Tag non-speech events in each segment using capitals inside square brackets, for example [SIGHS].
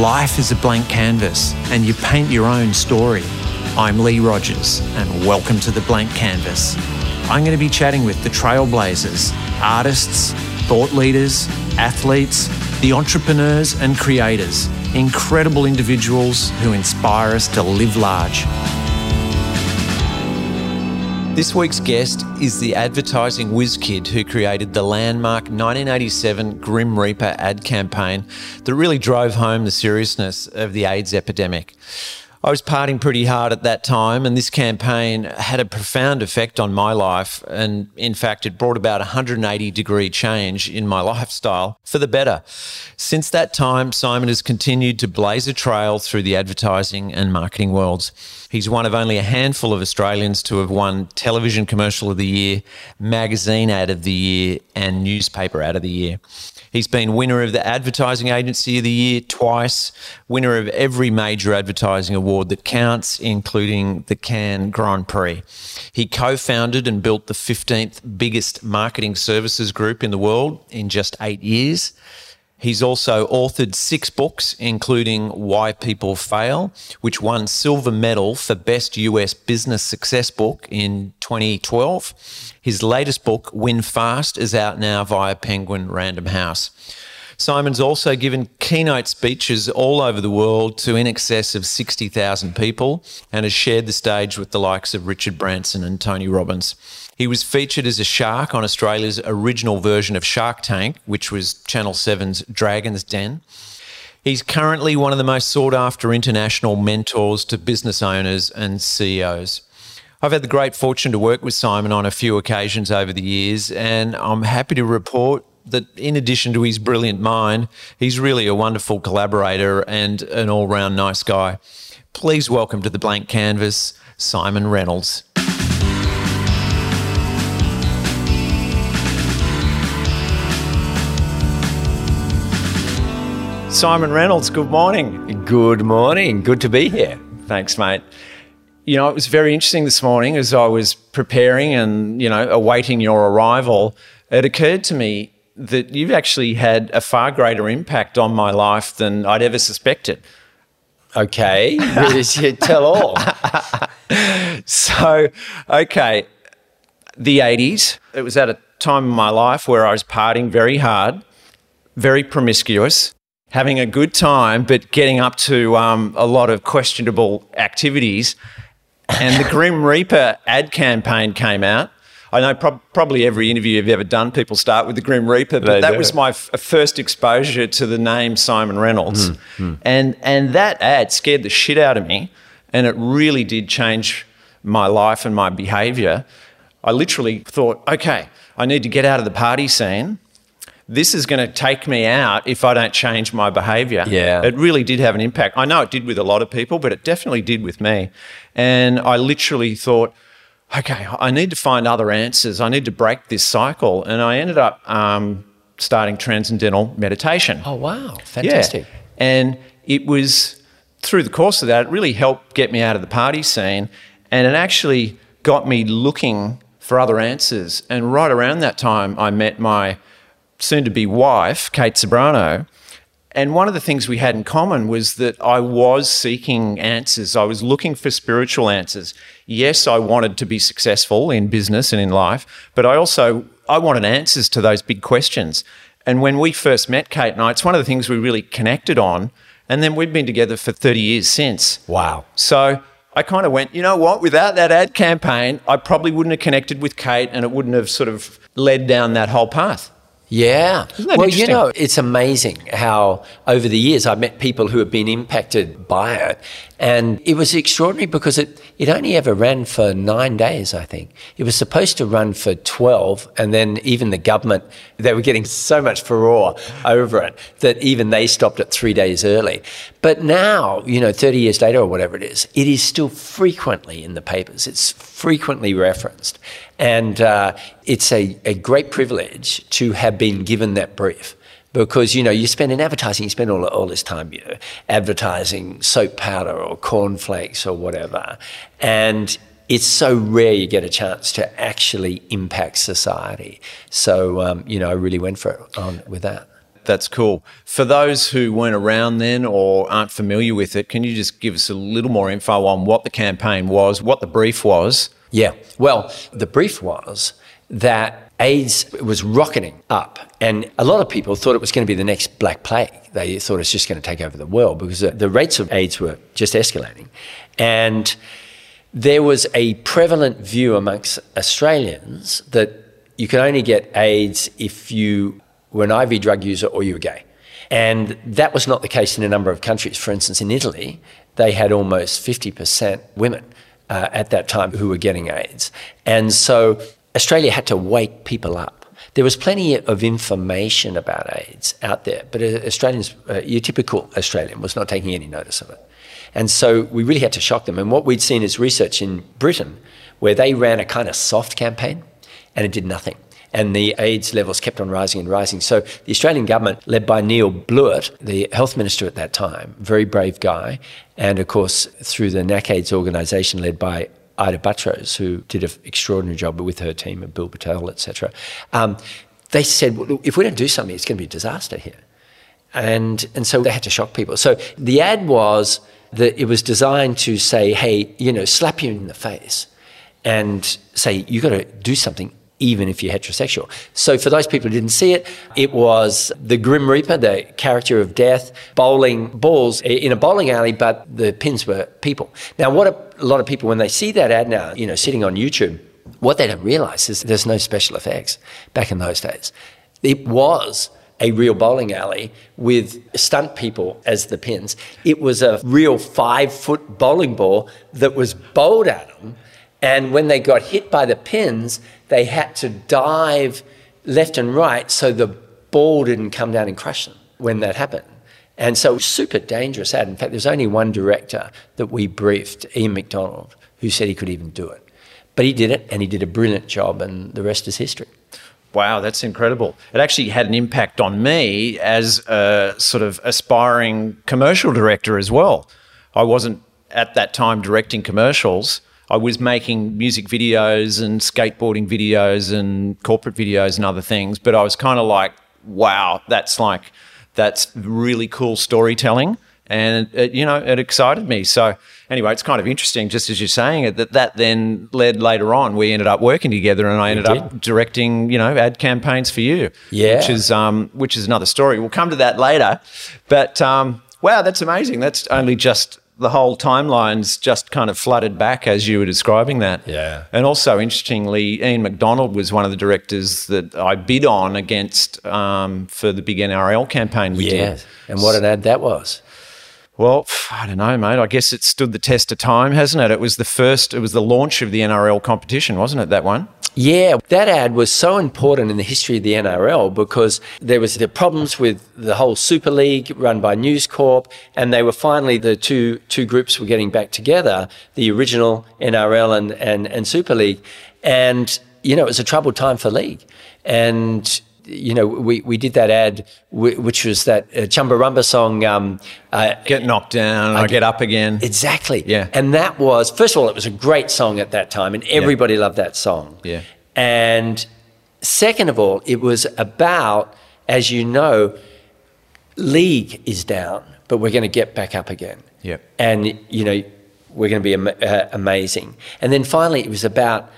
Life is a blank canvas, and you paint your own story. I'm Lee Rogers, and welcome to the Blank Canvas. I'm going to be chatting with the trailblazers, artists, thought leaders, athletes, the entrepreneurs and creators, incredible individuals who inspire us to live large. This week's guest is the advertising whiz kid who created the landmark 1987 Grim Reaper ad campaign that really drove home the seriousness of the AIDS epidemic. I was partying pretty hard at that time, and this campaign had a profound effect on my life. And in fact, it brought about a 180 degree change in my lifestyle for the better. Since that time, Siimon has continued to blaze a trail through the advertising and marketing worlds. He's one of only a handful of Australians to have won Television Commercial of the Year, Magazine Ad of the Year, and Newspaper Ad of the Year. He's been winner of the Advertising Agency of the Year twice, winner of every major advertising award that counts, including the Cannes Grand Prix. He co founded and built the 15th biggest marketing services group in the world in just eight years. He's also authored six books, including Why People Fail, which won silver medal for Best US Business Success Book in 2012. His latest book, Win Fast, is out now via Penguin Random House. Siimon's also given keynote speeches all over the world to in excess of 60,000 people and has shared the stage with the likes of Richard Branson and Tony Robbins. He was featured as a shark on Australia's original version of Shark Tank, which was Channel 7's Dragon's Den. He's currently one of the most sought after international mentors to business owners and CEOs. I've had the great fortune to work with Siimon on a few occasions over the years, and I'm happy to report that in addition to his brilliant mind, he's really a wonderful collaborator and an all round nice guy. Please welcome to the blank canvas, Siimon Reynolds. Siimon Reynolds, good morning. Good morning. Good to be here. Thanks, mate. You know, it was very interesting this morning as I was preparing and, you know, awaiting your arrival. It occurred to me that you've actually had a far greater impact on my life than I'd ever suspected. Okay. [LAUGHS] Tell all. [LAUGHS] so, okay, the 80s, it was at a time in my life where I was partying very hard, very promiscuous having a good time, but getting up to um, a lot of questionable activities. And the Grim Reaper ad campaign came out. I know prob- probably every interview you've ever done, people start with the Grim Reaper, but they that do. was my f- first exposure to the name Siimon Reynolds. Mm, mm. And, and that ad scared the shit out of me. And it really did change my life and my behavior. I literally thought, okay, I need to get out of the party scene this is going to take me out if I don't change my behavior. Yeah. It really did have an impact. I know it did with a lot of people, but it definitely did with me. And I literally thought, okay, I need to find other answers. I need to break this cycle. And I ended up um, starting transcendental meditation. Oh, wow. Fantastic. Yeah. And it was through the course of that, it really helped get me out of the party scene. And it actually got me looking for other answers. And right around that time, I met my soon to be wife, Kate Ceberano. And one of the things we had in common was that I was seeking answers. I was looking for spiritual answers. Yes, I wanted to be successful in business and in life, but I also I wanted answers to those big questions. And when we first met Kate and I, it's one of the things we really connected on. And then we've been together for 30 years since. Wow. So I kind of went, you know what, without that ad campaign, I probably wouldn't have connected with Kate and it wouldn't have sort of led down that whole path. Yeah. Well, you know, it's amazing how over the years I've met people who have been impacted by it. And it was extraordinary because it, it only ever ran for nine days, I think. It was supposed to run for 12. And then even the government, they were getting so much furore over it that even they stopped it three days early. But now, you know, 30 years later or whatever it is, it is still frequently in the papers. It's frequently referenced. And uh, it's a, a great privilege to have been given that brief because you know you spend in advertising, you spend all, all this time you know, advertising soap powder or cornflakes or whatever, and it's so rare you get a chance to actually impact society. So um, you know, I really went for it on with that. That that's cool. For those who weren't around then or aren't familiar with it, can you just give us a little more info on what the campaign was, what the brief was? Yeah. Well, the brief was that AIDS was rocketing up, and a lot of people thought it was going to be the next Black Plague. They thought it's just going to take over the world because the rates of AIDS were just escalating. And there was a prevalent view amongst Australians that you could only get AIDS if you were an IV drug user or you were gay. And that was not the case in a number of countries. For instance, in Italy, they had almost 50% women uh, at that time who were getting AIDS. And so Australia had to wake people up. There was plenty of information about AIDS out there, but uh, Australians, uh, your typical Australian, was not taking any notice of it. And so we really had to shock them. And what we'd seen is research in Britain where they ran a kind of soft campaign and it did nothing. And the AIDS levels kept on rising and rising. So the Australian government, led by Neil Blewett, the health minister at that time, very brave guy, and of course through the NACAIDS organisation led by Ita Buttrose, who did an extraordinary job with her team and Bill Bowtell, etc. Um, they said, well, if we don't do something, it's going to be a disaster here. And, and so they had to shock people. So the ad was that it was designed to say, hey, you know, slap you in the face and say, you've got to do something even if you're heterosexual. So for those people who didn't see it, it was the Grim Reaper, the character of death, bowling balls in a bowling alley, but the pins were people. Now, what a, lot of people, when they see that ad now, you know, sitting on YouTube, what they don't realize is there's no special effects back in those days. It was a real bowling alley with stunt people as the pins. It was a real five foot bowling ball that was bowled at them. And when they got hit by the pins, they had to dive left and right so the ball didn't come down and crush them when that happened. And so super dangerous ad. In fact, there's only one director that we briefed, Ian McDonald, who said he could even do it. But he did it and he did a brilliant job, and the rest is history. Wow, that's incredible. It actually had an impact on me as a sort of aspiring commercial director as well. I wasn't at that time directing commercials. I was making music videos and skateboarding videos and corporate videos and other things, but I was kind of like, wow, that's like, that's really cool storytelling. And, it, you know, it excited me. So, anyway, it's kind of interesting, just as you're saying it, that that then led later on. We ended up working together, and I ended up directing, you know, ad campaigns for you. Yeah, which is um, which is another story. We'll come to that later. But um, wow, that's amazing. That's only just the whole timeline's just kind of flooded back as you were describing that. Yeah. And also, interestingly, Ian McDonald was one of the directors that I bid on against um, for the big NRL campaign we yeah. did. And what an ad that was. Well, I don't know, mate. I guess it stood the test of time, hasn't it? It was the first, it was the launch of the NRL competition, wasn't it, that one? Yeah, that ad was so important in the history of the NRL because there was the problems with the whole Super League run by News Corp, and they were finally the two two groups were getting back together, the original NRL and and, and Super League, and you know it was a troubled time for league, and you know, we, we did that ad, which was that uh, Chumbawamba song. Um, uh, get knocked down, I get up again. Exactly. Yeah. And that was, first of all, it was a great song at that time, and everybody yeah. loved that song. Yeah. And second of all, it was about, as you know, league is down, but we're going to get back up again. Yeah. And, you know, we're going to be am- uh, amazing. And then finally, it was about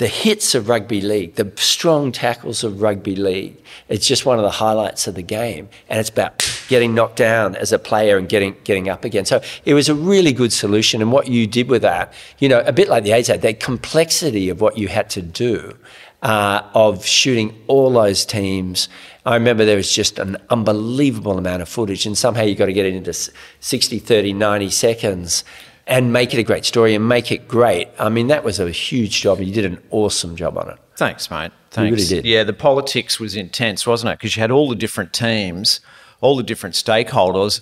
the hits of rugby league, the strong tackles of rugby league. It's just one of the highlights of the game, and it's about getting knocked down as a player and getting getting up again. So it was a really good solution. And what you did with that, you know, a bit like the AIDS ad, that complexity of what you had to do. Uh, of shooting all those teams. I remember there was just an unbelievable amount of footage, and somehow you got to get it into 60, 30, 90 seconds and make it a great story and make it great. I mean, that was a huge job. You did an awesome job on it. Thanks, mate. Thanks. You really did. Yeah, the politics was intense, wasn't it? Because you had all the different teams, all the different stakeholders,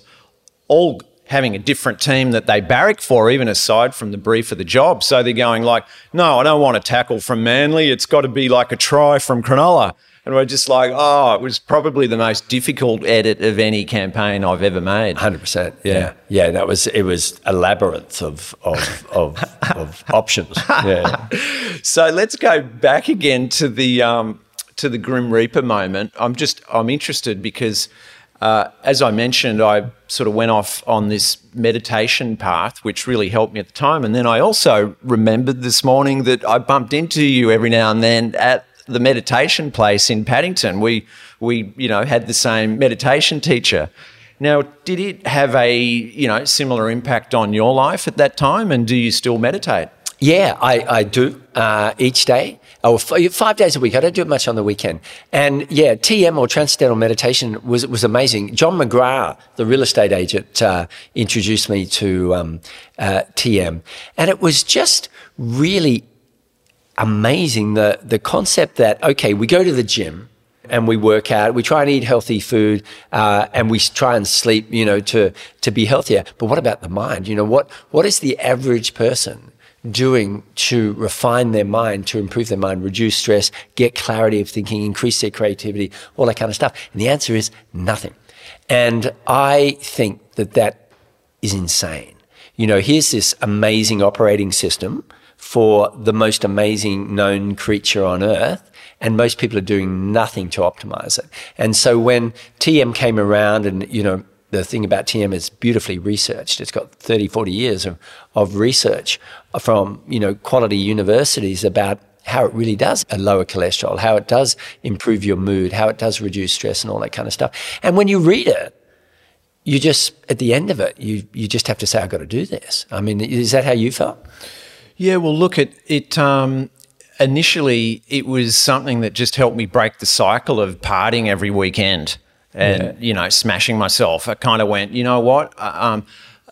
all having a different team that they barrack for, even aside from the brief of the job. So they're going like, no, I don't want a tackle from Manly. It's got to be like a try from Cronulla. And we're just like, oh, it was probably the most difficult edit of any campaign I've ever made. 100%. Yeah. Yeah, that was, it was a labyrinth of, of, of, of [LAUGHS] options. Yeah. so let's go back again to the, um, to the Grim Reaper moment, I'm just I'm interested because uh, as I mentioned, I sort of went off on this meditation path, which really helped me at the time. And then I also remembered this morning that I bumped into you every now and then at the meditation place in Paddington. We we you know had the same meditation teacher. Now, did it have a you know similar impact on your life at that time? And do you still meditate? Yeah, I, I do uh, each day. Oh, five days a week. I don't do it much on the weekend. And yeah, TM or Transcendental Meditation was was amazing. John McGrath, the real estate agent, uh, introduced me to um, uh, TM, and it was just really amazing. The the concept that okay, we go to the gym and we work out. We try and eat healthy food, uh, and we try and sleep, you know, to to be healthier. But what about the mind? You know, what what is the average person doing to refine their mind, to improve their mind, reduce stress, get clarity of thinking, increase their creativity, all that kind of stuff? And the answer is nothing. And I think that that is insane. You know, here's this amazing operating system for the most amazing known creature on earth. And most people are doing nothing to optimize it. And so when TM came around and, you know, the thing about TM is beautifully researched. It's got 30, 40 years of, of research from, you know, quality universities about how it really does lower cholesterol, how it does improve your mood, how it does reduce stress and all that kind of stuff. And when you read it, you just, at the end of it, you, you just have to say, I've got to do this. I mean, is that how you felt? Yeah, well, look, it, it um, initially, it was something that just helped me break the cycle of partying every weekend and yeah. you know smashing myself. I kind of went, you know what? Uh, um,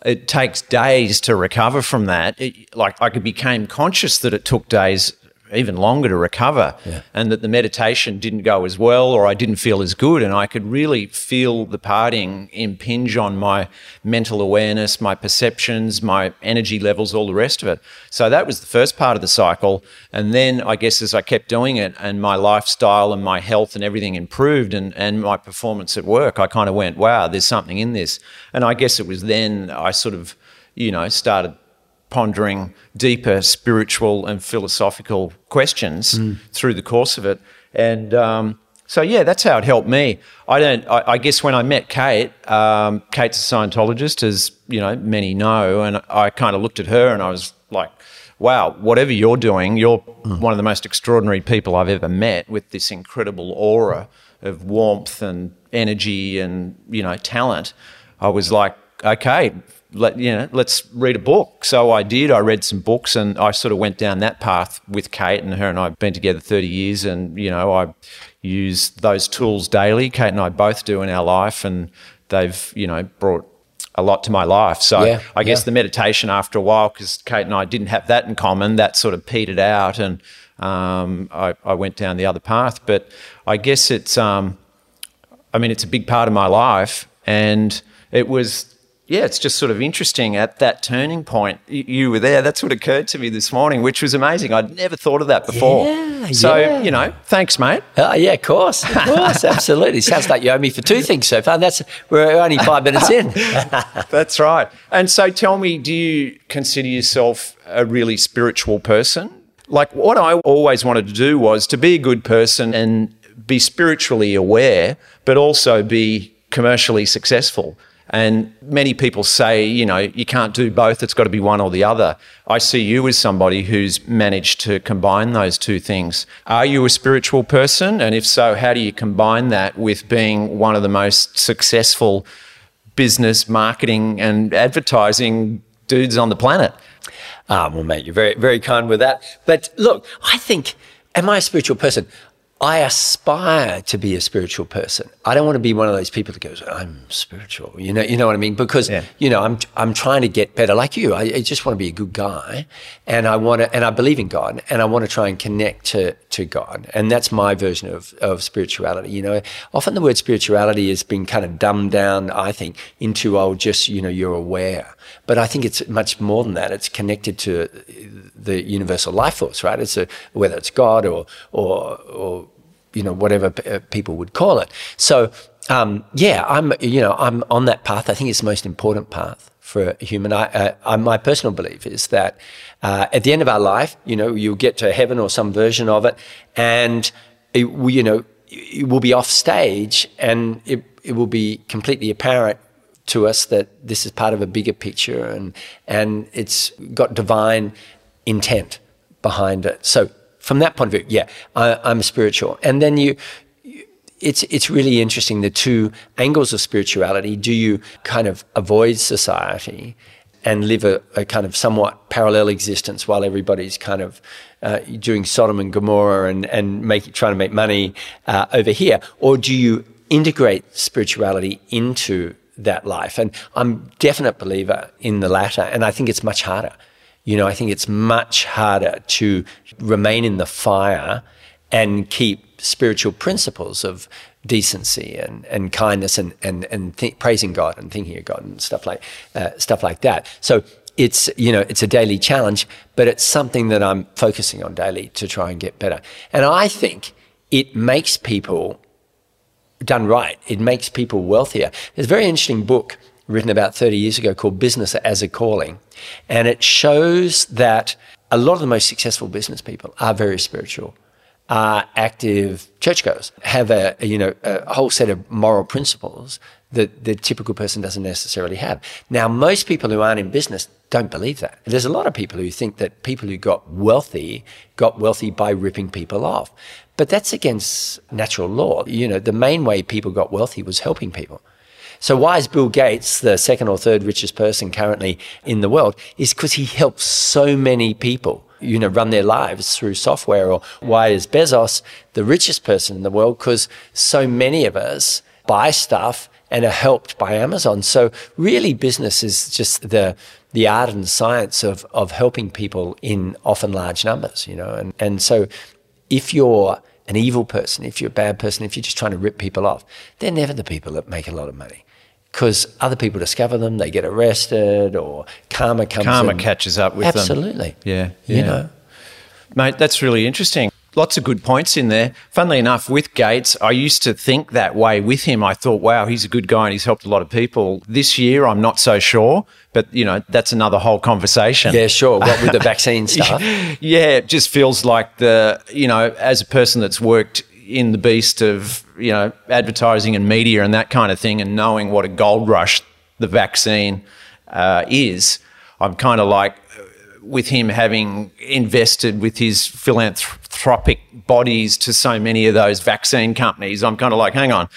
it takes days to recover from that. It, like I became conscious that it took days even longer to recover yeah. and that the meditation didn't go as well or I didn't feel as good and I could really feel the parting impinge on my mental awareness, my perceptions, my energy levels, all the rest of it. So that was the first part of the cycle and then I guess as I kept doing it and my lifestyle and my health and everything improved and, and my performance at work, I kind of went, wow, there's something in this. And I guess it was then I sort of, you know, started pondering deeper spiritual and philosophical questions mm. through the course of it. And um, so, yeah, that's how it helped me. I don't. I, I guess when I met Kate, um, Kate's a Scientologist, as you know, many know, and I kind of looked at her and I was like, "Wow, whatever you're doing, you're mm. one of the most extraordinary people I've ever met with this incredible aura of warmth and energy and you know talent." I was like, "Okay, let you know, let's read a book. So I did. I read some books, and I sort of went down that path with Kate and her. And I've been together thirty years, and you know, I use those tools daily. Kate and I both do in our life, and they've you know brought a lot to my life. So yeah, I guess yeah. the meditation after a while, because Kate and I didn't have that in common, that sort of petered out, and um, I, I, went down the other path. But I guess it's, um, I mean, it's a big part of my life, and it was yeah, it's just sort of interesting at that turning point. You were there. That's what occurred to me this morning, which was amazing. I'd never thought of that before. Yeah, so, yeah. you know, thanks, mate. Uh, yeah, of course. Of course. [LAUGHS] absolutely. Sounds like you owe me for two things so far. That's We're only five minutes in. [LAUGHS] That's right. And so tell me, do you consider yourself a really spiritual person? Like, what I always wanted to do was to be a good person and be spiritually aware, but also be commercially successful. And many people say, you know, you can't do both, it's got to be one or the other. I see you as somebody who's managed to combine those two things. Are you a spiritual person? And if so, how do you combine that with being one of the most successful business, marketing, and advertising dudes on the planet? Ah, well, mate, you're very, very kind with that. But look, I think, am I a spiritual person? I aspire to be a spiritual person. I don't want to be one of those people that goes, "I'm spiritual." You know, you know what I mean? Because yeah. you know, I'm I'm trying to get better, like you. I, I, just want to be a good guy, and I want to, and I believe in God, and I want to try and connect to to God, and that's my version of of spirituality. You know, often the word spirituality has been kind of dumbed down, I think, into oh, just you know, you're aware. But I think it's much more than that. It's connected to the universal life force, right? It's a, whether it's God or or or you know whatever p- uh, people would call it. So um, yeah, I'm you know I'm on that path. I think it's the most important path for a human. I, uh, I, my personal belief is that uh, at the end of our life, you know, you'll get to heaven or some version of it, and it, you know, it will be off stage and it, it will be completely apparent to us that this is part of a bigger picture and, and it's got divine intent behind it. So from that point of view, yeah, I, I'm spiritual. And then you, it's it's really interesting the two angles of spirituality. Do you kind of avoid society and live a, a kind of somewhat parallel existence while everybody's kind of uh, doing Sodom and Gomorrah and and make, trying to make money uh, over here, or do you integrate spirituality into that life? And I'm definite believer in the latter, and I think it's much harder. You know, I think it's much harder to remain in the fire and keep spiritual principles of decency and, and kindness and, and, and th- praising God and thinking of God and stuff like, uh, stuff like that. So it's, you know, it's a daily challenge, but it's something that I'm focusing on daily to try and get better. And I think it makes people done right. It makes people wealthier. There's a very interesting book written about 30 years ago called Business as a Calling. And it shows that a lot of the most successful business people are very spiritual are active churchgoers, have a, a, you know a whole set of moral principles that the typical person doesn't necessarily have. Now, most people who aren't in business don't believe that. There's a lot of people who think that people who got wealthy got wealthy by ripping people off. But that's against natural law. You know, the main way people got wealthy was helping people. So why is Bill Gates the second or third richest person currently in the world? Is because he helps so many people you know, run their lives through software? Or why is Bezos the richest person in the world? Because so many of us buy stuff and are helped by Amazon. So really business is just the the art and science of of helping people in often large numbers, you know. And and so if you're an evil person, if you're a bad person, if you're just trying to rip people off, they're never the people that make a lot of money because other people discover them, they get arrested, or karma comes. Karma in. catches up with Absolutely. them. Absolutely. Yeah, yeah. You know, mate, that's really interesting. Lots of good points in there. Funnily enough, with Gates, I used to think that way with him. I thought, wow, he's a good guy and he's helped a lot of people. This year, I'm not so sure, but you know, that's another whole conversation. Yeah, sure. What with the vaccine [LAUGHS] stuff? yeah, it just feels like the, you know, as a person that's worked in the beast of you know advertising and media and that kind of thing, and knowing what a gold rush the vaccine uh, is, I'm kind of like uh, with him having invested with his philanthropic bodies to so many of those vaccine companies. I'm kind of like, hang on.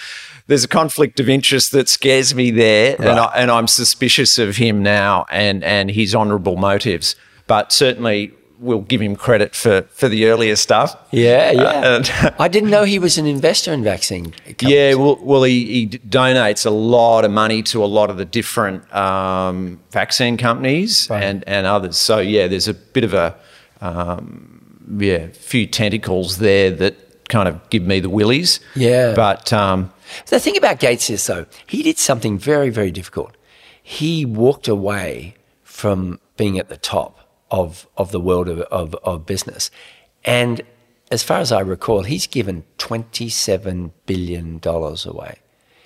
There's a conflict of interest that scares me there, right. and, I, and I'm suspicious of him now and, and his honourable motives. But certainly, we'll give him credit for, for the earlier stuff. Yeah, yeah. Uh, I didn't know he was an investor in vaccine. Companies. Yeah, well, well he, he, donates a lot of money to a lot of the different um, vaccine companies right. and, and others. So, yeah, there's a bit of a um, yeah few tentacles there that kind of give me the willies. Yeah. But um, the thing about Gates is, though, he did something very, very difficult. He walked away from being at the top of, of the world of, of, of business. And as far as I recall, he's given $27 billion away.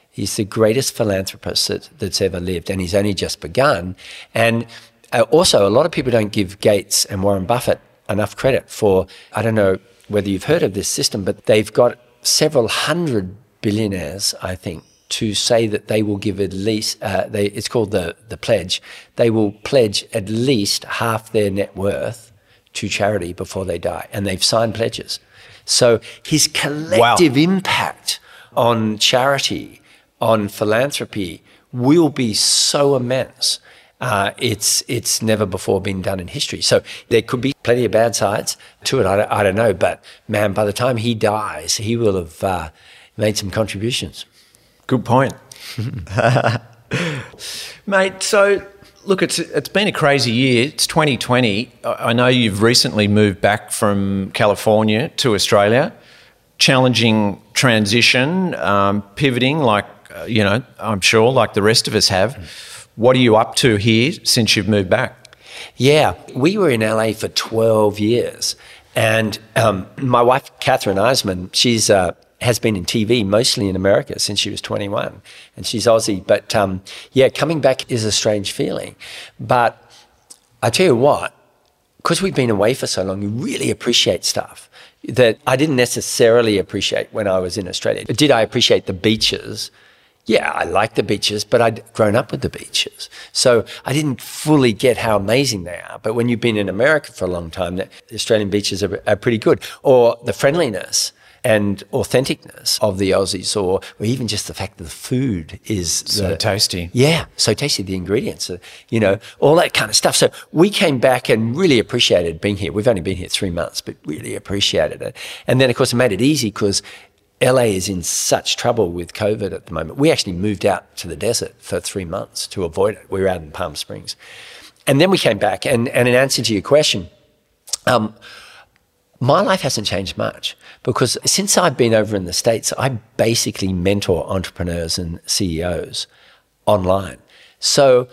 He's the greatest philanthropist that, that's ever lived, and he's only just begun. And uh, also, a lot of people don't give Gates and Warren Buffett enough credit for, I don't know whether you've heard of this system, but they've got several hundred billionaires, I think, to say that they will give at least, uh, they, it's called the, the pledge, they will pledge at least half their net worth to charity before they die. And they've signed pledges. So his collective wow. impact on charity, on philanthropy, will be so immense. Uh, it's it's never before been done in history. So there could be plenty of bad sides to it. I, I don't know, but man, by the time he dies, he will have uh, made some contributions. Good point. [LAUGHS] Mate, so look, it's it's been a crazy year. It's 2020. I know you've recently moved back from California to Australia. Challenging transition, um, pivoting, like uh, you know, I'm sure, like the rest of us have. What are you up to here since you've moved back? Yeah, we were in LA for 12 years, and um, my wife, Kathryn Eisman, she's uh, has been in TV, mostly in America, since she was 21. And she's Aussie. But um, yeah, coming back is a strange feeling. But I tell you what, because we've been away for so long, you really appreciate stuff. that I didn't necessarily appreciate when I was in Australia. Did I appreciate the beaches? Yeah, I like the beaches, but I'd grown up with the beaches. So I didn't fully get how amazing they are. But when you've been in America for a long time, the Australian beaches are, are pretty good. Or the friendliness and authenticness of the Aussies, or, or even just the fact that the food is so the, tasty. Yeah, so tasty. The ingredients, uh, you know, all that kind of stuff. So we came back and really appreciated being here. We've only been here three months, but really appreciated it. And then, of course, it made it easy because LA is in such trouble with COVID at the moment. We actually moved out to the desert for three months to avoid it. We were out in Palm Springs. And then we came back, and, and in answer to your question, um, my life hasn't changed much because since I've been over in the States, I basically mentor entrepreneurs and CEOs online. So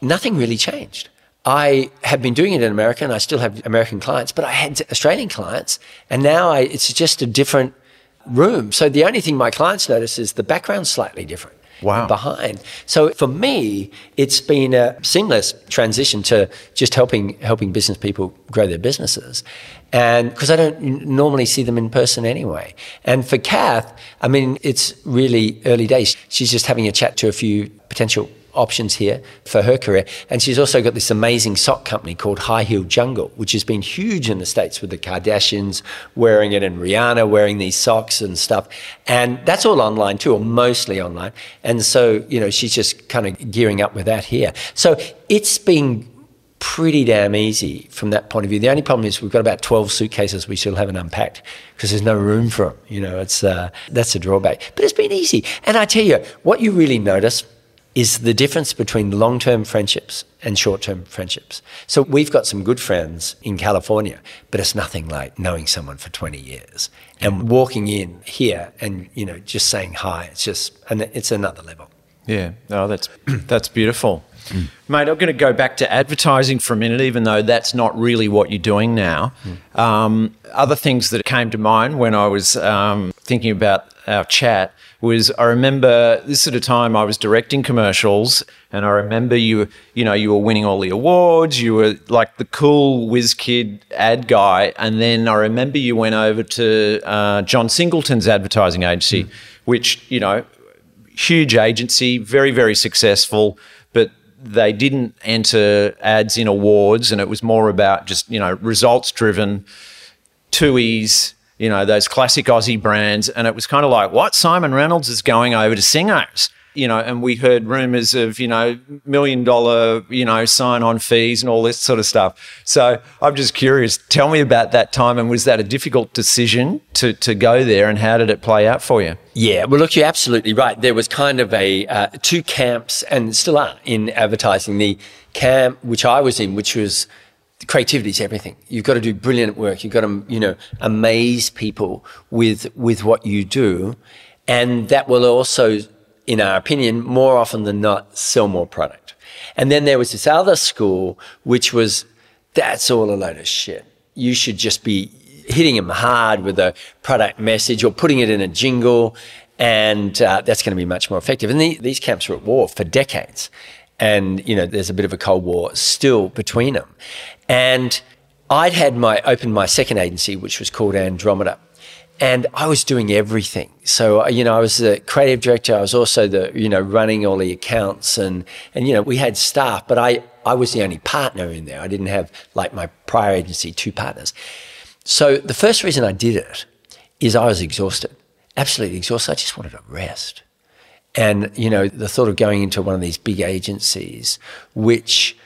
nothing really changed. I have been doing it in America and I still have American clients, but I had Australian clients and now I, it's just a different room. So the only thing my clients notice is the background's slightly different wow. behind. So for me, it's been a seamless transition to just helping helping business people grow their businesses. And because I don't normally see them in person anyway. And for Kath, I mean, it's really early days. She's just having a chat to a few potential options here for her career. And she's also got this amazing sock company called High Heel Jungle, which has been huge in the States with the Kardashians wearing it and Rihanna wearing these socks and stuff. And that's all online too, or mostly online. And so, you know, she's just kind of gearing up with that here. So it's been pretty damn easy from that point of view. The only problem is we've got about 12 suitcases we still haven't unpacked because there's no room for them. You know, it's, uh, that's a drawback. But it's been easy. And I tell you, what you really notice – is the difference between long term friendships and short term friendships. So we've got some good friends in California, but it's nothing like knowing someone for 20 years and walking in here and, you know, just saying hi. It's just, and it's another level. Yeah, no, that's, that's beautiful. Mm. Mate, I'm going to go back to advertising for a minute, even though that's not really what you're doing now. Mm. Um, other things that came to mind when I was um, thinking about our chat was I remember this at a time I was directing commercials, and I remember you, you know, you were winning all the awards. You were like the cool whiz kid ad guy, and then I remember you went over to uh, John Singleton's advertising agency, mm. which you know, huge agency, very very successful, but they didn't enter ads in awards, and it was more about just you know results driven. Tui's you know, those classic Aussie brands. And it was kind of like, what? Siimon Reynolds is going over to Singo's. You know, and we heard rumors of, you know, million dollar, you know, sign on fees and all this sort of stuff. So I'm just curious, tell me about that time. And was that a difficult decision to, to go there and how did it play out for you? Yeah, well, look, you're absolutely right. There was kind of a uh, two camps and still are in advertising. The camp which I was in, which was creativity is everything. You've got to do brilliant work. You've got to, you know, amaze people with with what you do, and that will also, in our opinion, more often than not, sell more product. And then there was this other school, which was that's all a load of shit. You should just be hitting them hard with a product message or putting it in a jingle, and uh, that's going to be much more effective. And the, these camps were at war for decades and you know there's a bit of a cold war still between them and i'd had my opened my second agency which was called andromeda. And i was doing everything. So uh, you know i was the creative director. I was also the you know running all the accounts and and you know we had staff but i i was the only partner in there. I didn't have like my prior agency two partners. So the first reason i did it is i was exhausted absolutely exhausted. I just wanted to rest. And, you know, the thought of going into one of these big agencies, which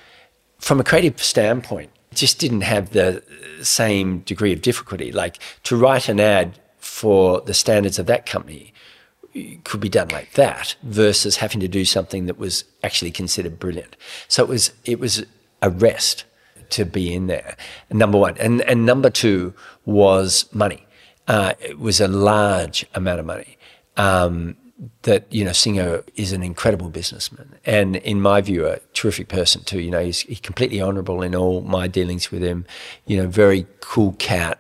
from a creative standpoint, just didn't have the same degree of difficulty. Like to write an ad for the standards of that company could be done like that versus having to do something that was actually considered brilliant. So it was it was a rest to be in there. Number one, and and number two was money. Uh, it was a large amount of money. Um, that you know Singo is an incredible businessman and in my view a terrific person too. You know he's, he's completely honorable in all my dealings with him. You know very cool cat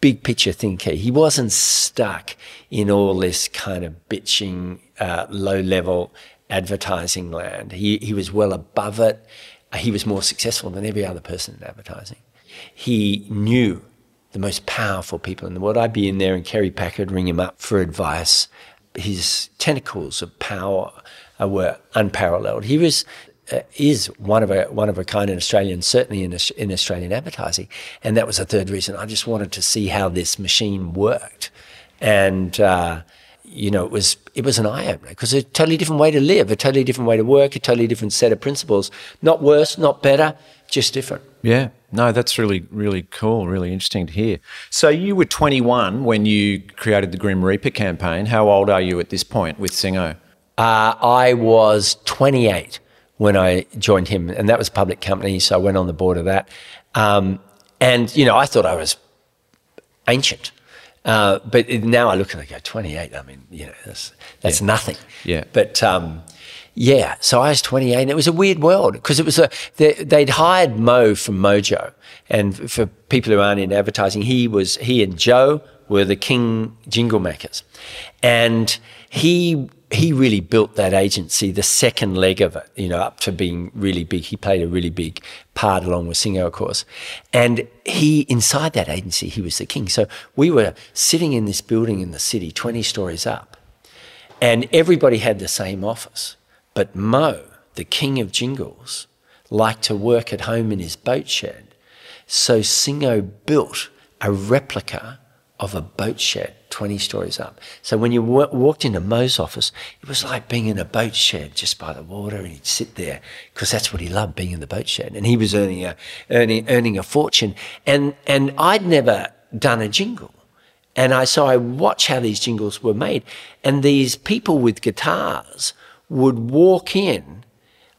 big picture thinker. He wasn't stuck in all this kind of bitching uh, low level advertising land. He, he was well above it. He was more successful than every other person in advertising. He knew the most powerful people in the world. I'd be in there and Kerry Packer ring him up for advice. His tentacles of power uh, were unparalleled. He was uh, is one of a one of a kind in Australia, certainly in in Australian advertising. And that was the third reason. I just wanted to see how this machine worked, and uh, you know, it was it was an eye opener because a totally different way to live, a totally different way to work, a totally different set of principles. Not worse, not better, just different. Yeah, no, that's really really cool, really interesting to hear. So you were 21 when you created the Grim Reaper campaign. How old are you at this point with Singo? Uh, I was 28 when I joined him, and that was a public company, so I went on the board of that. Um, and you know, I thought I was ancient. Uh, but now I look and I go, 28. I mean, you know, that's, that's yeah. nothing. Yeah. But um, yeah, so I was 28, and it was a weird world because it was a they, they'd hired Mo from Mojo, and for people who aren't in advertising, he was he and Joe were the king jingle makers, and he he really built that agency, the second leg of it, you know, up to being really big. He played a really big part along with Singo, of course. And he, inside that agency, he was the king. So we were sitting in this building in the city, 20 stories up, and everybody had the same office. But Mo, the king of jingles, liked to work at home in his boat shed. So Singo built a replica of a boat shed 20 stories up. So when you w- walked into Mo's office, it was like being in a boat shed just by the water, and he'd sit there because that's what he loved, being in the boat shed. And he was earning a, earning, earning a fortune. And, and I'd never done a jingle. And I, so I watch how these jingles were made. And these people with guitars would walk in.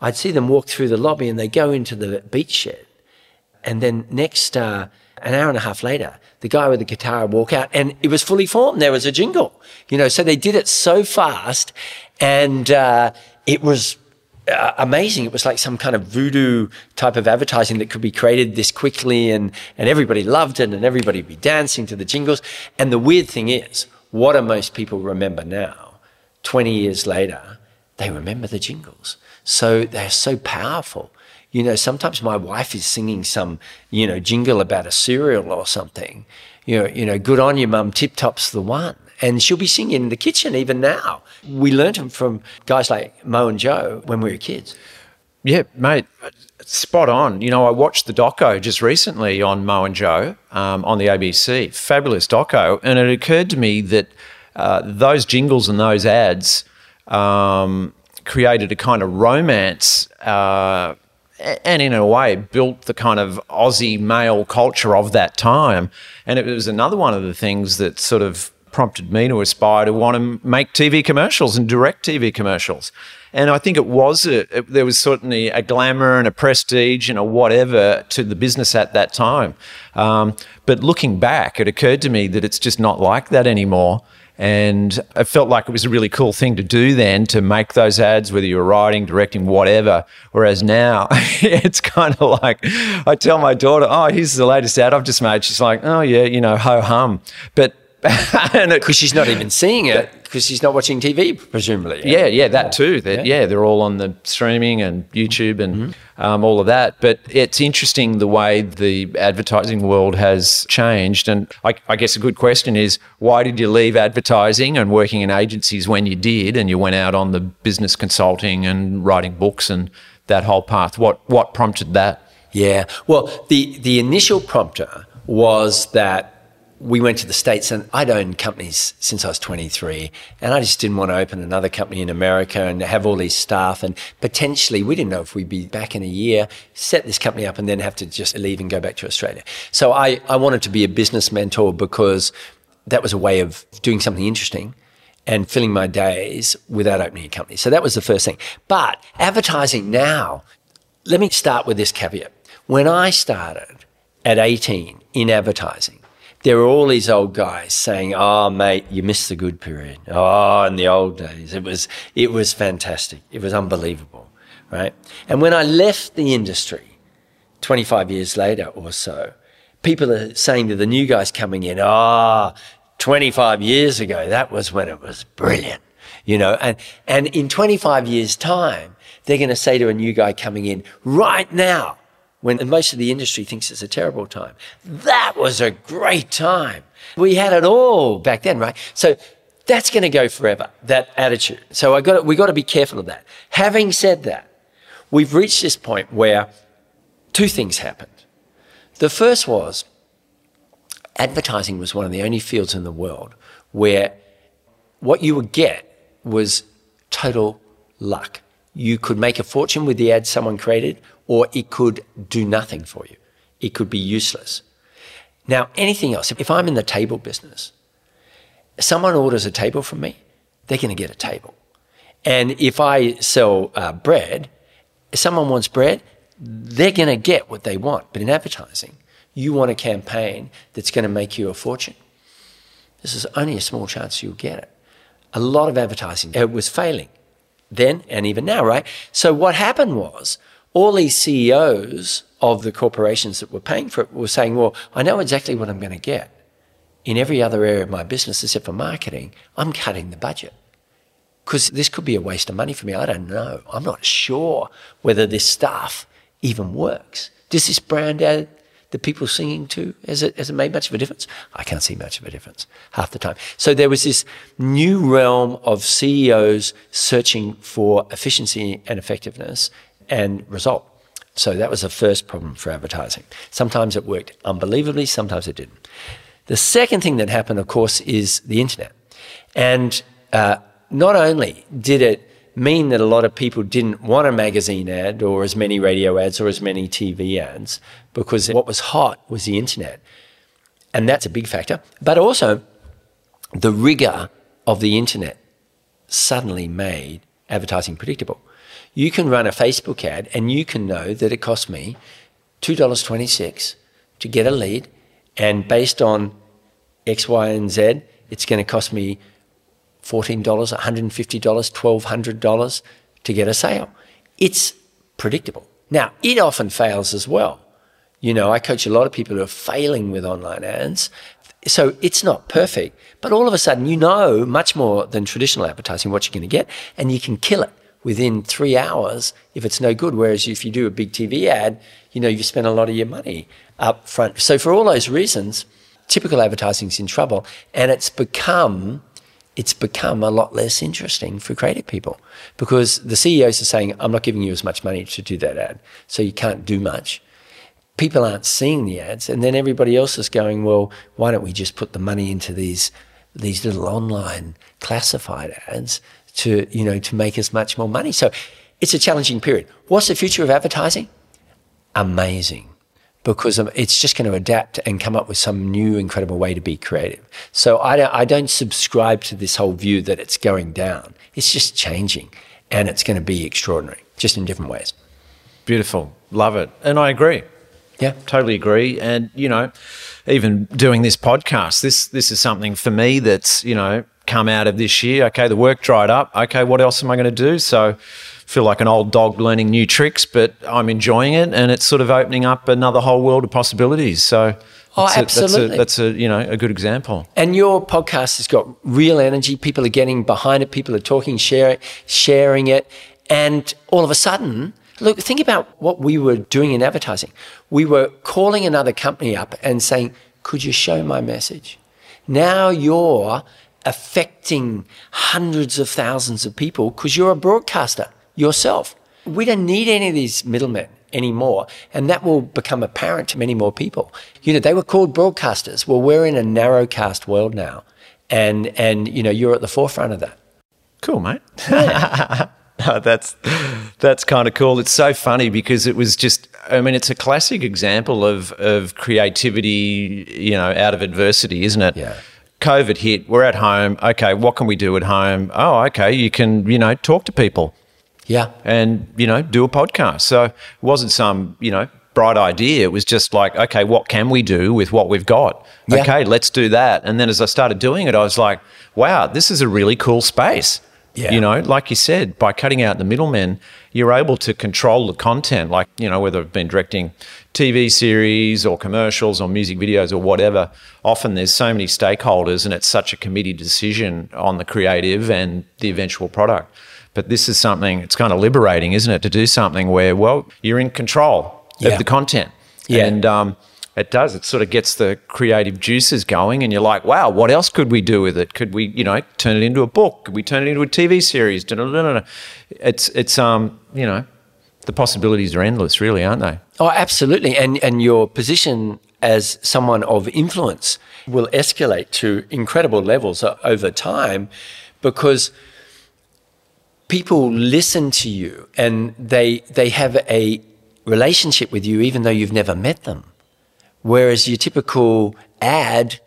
I'd see them walk through the lobby and they go into the beach shed. And then next, uh, an hour and a half later, the guy with the guitar would walk out and it was fully formed. There was a jingle, you know, so they did it so fast and uh, it was uh, amazing. It was like some kind of voodoo type of advertising that could be created this quickly and, and everybody loved it and everybody would be dancing to the jingles. And the weird thing is, what do most people remember now? 20 years later, they remember the jingles. So they're so powerful. You know, sometimes my wife is singing some, you know, jingle about a cereal or something. You know, you know, good on you, mum. Tip Top's the one, and she'll be singing in the kitchen even now. We learned them from guys like Mo and Joe when we were kids. Yeah, mate, spot on. You know, I watched the doco just recently on Mo and Joe um, on the ABC. Fabulous doco, and it occurred to me that uh, those jingles and those ads um, created a kind of romance. Uh, and in a way built the kind of Aussie male culture of that time. And it was another one of the things that sort of prompted me to aspire to want to make TV commercials and direct TV commercials. And I think it was a, it, there was certainly a glamour and a prestige and a whatever to the business at that time. Um, but looking back, it occurred to me that it's just not like that anymore. And I felt like it was a really cool thing to do then to make those ads, whether you were writing, directing, whatever. Whereas now [LAUGHS] it's kind of like I tell my daughter, oh, here's the latest ad I've just made. She's like, oh, yeah, you know, ho hum. But [LAUGHS] because she's not even seeing it because she's not watching TV, presumably. Yeah, yeah, yeah that too. That, yeah. yeah. they're all on the streaming and YouTube and mm-hmm. um, all of that. But it's interesting the way the advertising world has changed. And I, I, guess a good question is why did you leave advertising and working in agencies when you did, and you went out on the business consulting and writing books and that whole path? What what prompted that? Yeah, well, the the initial prompter was that we went to the States and I'd owned companies since I was 23 and I just didn't want to open another company in America and have all these staff and potentially we didn't know if we'd be back in a year, set this company up and then have to just leave and go back to Australia. So I, I wanted to be a business mentor because that was a way of doing something interesting and filling my days without opening a company. So that was the first thing. But advertising now, let me start with this caveat. When I started at 18 in advertising, there were all these old guys saying, "Oh, mate, you missed the good period. Oh, in the old days, it was it was fantastic. It was unbelievable, right?" And when I left the industry, 25 years later or so, people are saying to the new guys coming in, "Ah, oh, 25 years ago, that was when it was brilliant." You know, and and in 25 years' time, they're going to say to a new guy coming in, "Right now, when most of the industry thinks it's a terrible time. That was a great time. We had it all back then, right? So that's going to go forever, that attitude. So I got we got to be careful of that. Having said that, we've reached this point where two things happened. The first was advertising was one of the only fields in the world where what you would get was total luck. You could make a fortune with the ad someone created, or it could do nothing for you. It could be useless. Now, anything else, if I'm in the table business, someone orders a table from me, they're going to get a table. And if I sell uh, bread, if someone wants bread, they're going to get what they want. But in advertising, you want a campaign that's going to make you a fortune. This is only a small chance you'll get it. A lot of advertising it was failing then and even now, right? So what happened was all these CEOs of the corporations that were paying for it were saying, well, I know exactly what I'm going to get. In every other area of my business, except for marketing, I'm cutting the budget. Because this could be a waste of money for me. I don't know. I'm not sure whether this stuff even works. Does this brand ad the people singing to? Has it, has it made much of a difference? I can't see much of a difference half the time. So there was this new realm of CEOs searching for efficiency and effectiveness and result. So that was the first problem for advertising. Sometimes it worked unbelievably, sometimes it didn't. The second thing that happened, of course, is the internet. And uh, not only did it mean that a lot of people didn't want a magazine ad or as many radio ads or as many TV ads because what was hot was the internet. And that's a big factor. But also, the rigor of the internet suddenly made advertising predictable. You can run a Facebook ad and you can know that it cost me $2.26 to get a lead. And based on X, Y, and Z, it's going to cost me $14, $150, $1,200 to get a sale. It's predictable. Now, it often fails as well. You know, I coach a lot of people who are failing with online ads. So it's not perfect, but all of a sudden you know much more than traditional advertising what you're going to get, and you can kill it within three hours if it's no good. Whereas if you do a big TV ad, you know, you spend a lot of your money up front. So for all those reasons, typical advertising is in trouble, and it's become it's become a lot less interesting for creative people because the CEOs are saying, I'm not giving you as much money to do that ad, so you can't do much. People aren't seeing the ads, and then everybody else is going, Well, why don't we just put the money into these these little online classified ads to, you know, to make us much more money? So it's a challenging period. What's the future of advertising? Amazing because it's just going to adapt and come up with some new incredible way to be creative. So I don't, I don't subscribe to this whole view that it's going down. It's just changing and it's going to be extraordinary, just in different ways. Beautiful. Love it. And I agree. Yeah. Totally agree. And, you know, even doing this podcast, this this is something for me that's, you know, come out of this year. Okay, the work dried up. Okay, what else am I going to do? So feel like an old dog learning new tricks, but I'm enjoying it, and it's sort of opening up another whole world of possibilities. So. Oh, that's absolutely. A, that's, a, that's a you know a good example. And your podcast has got real energy. People are getting behind it. People are talking, sharing, sharing it, and all of a sudden, look, think about what we were doing in advertising. We were calling another company up and saying, "Could you show my message?" Now you're affecting hundreds of thousands of people because you're a broadcaster yourself. We don't need any of these middlemen anymore. And that will become apparent to many more people. You know, they were called broadcasters. Well, we're in a narrowcast world now. And, and you know, you're at the forefront of that. Cool, mate. [LAUGHS] that's that's kind of cool. It's so funny because it was just I mean it's a classic example of of creativity, you know, out of adversity, isn't it? Yeah. COVID hit, we're at home. Okay, what can we do at home? Oh, okay, you can, you know, talk to people. Yeah. And, you know, do a podcast. So it wasn't some, you know, bright idea. It was just like, okay, what can we do with what we've got? Yeah. Okay, let's do that. And then as I started doing it, I was like, wow, this is a really cool space. Yeah. You know, like you said, by cutting out the middlemen, you're able to control the content. Like, you know, whether it's been directing TV series or commercials or music videos or whatever, often there's so many stakeholders and it's such a committee decision on the creative and the eventual product. But this is something, it's kind of liberating, isn't it, to do something where, well, you're in control. yeah. of the content. Yeah. And um, it does. It sort of gets the creative juices going, and you're like, wow, what else could we do with it? Could we, you know, turn it into a book? Could we turn it into a TV series? No, no, no. It's, it's, um, you know, the possibilities are endless, really, aren't they? Oh, absolutely. And and your position as someone of influence will escalate to incredible levels over time because people listen to you and they they have a relationship with you even though you've never met them. Whereas your typical ad,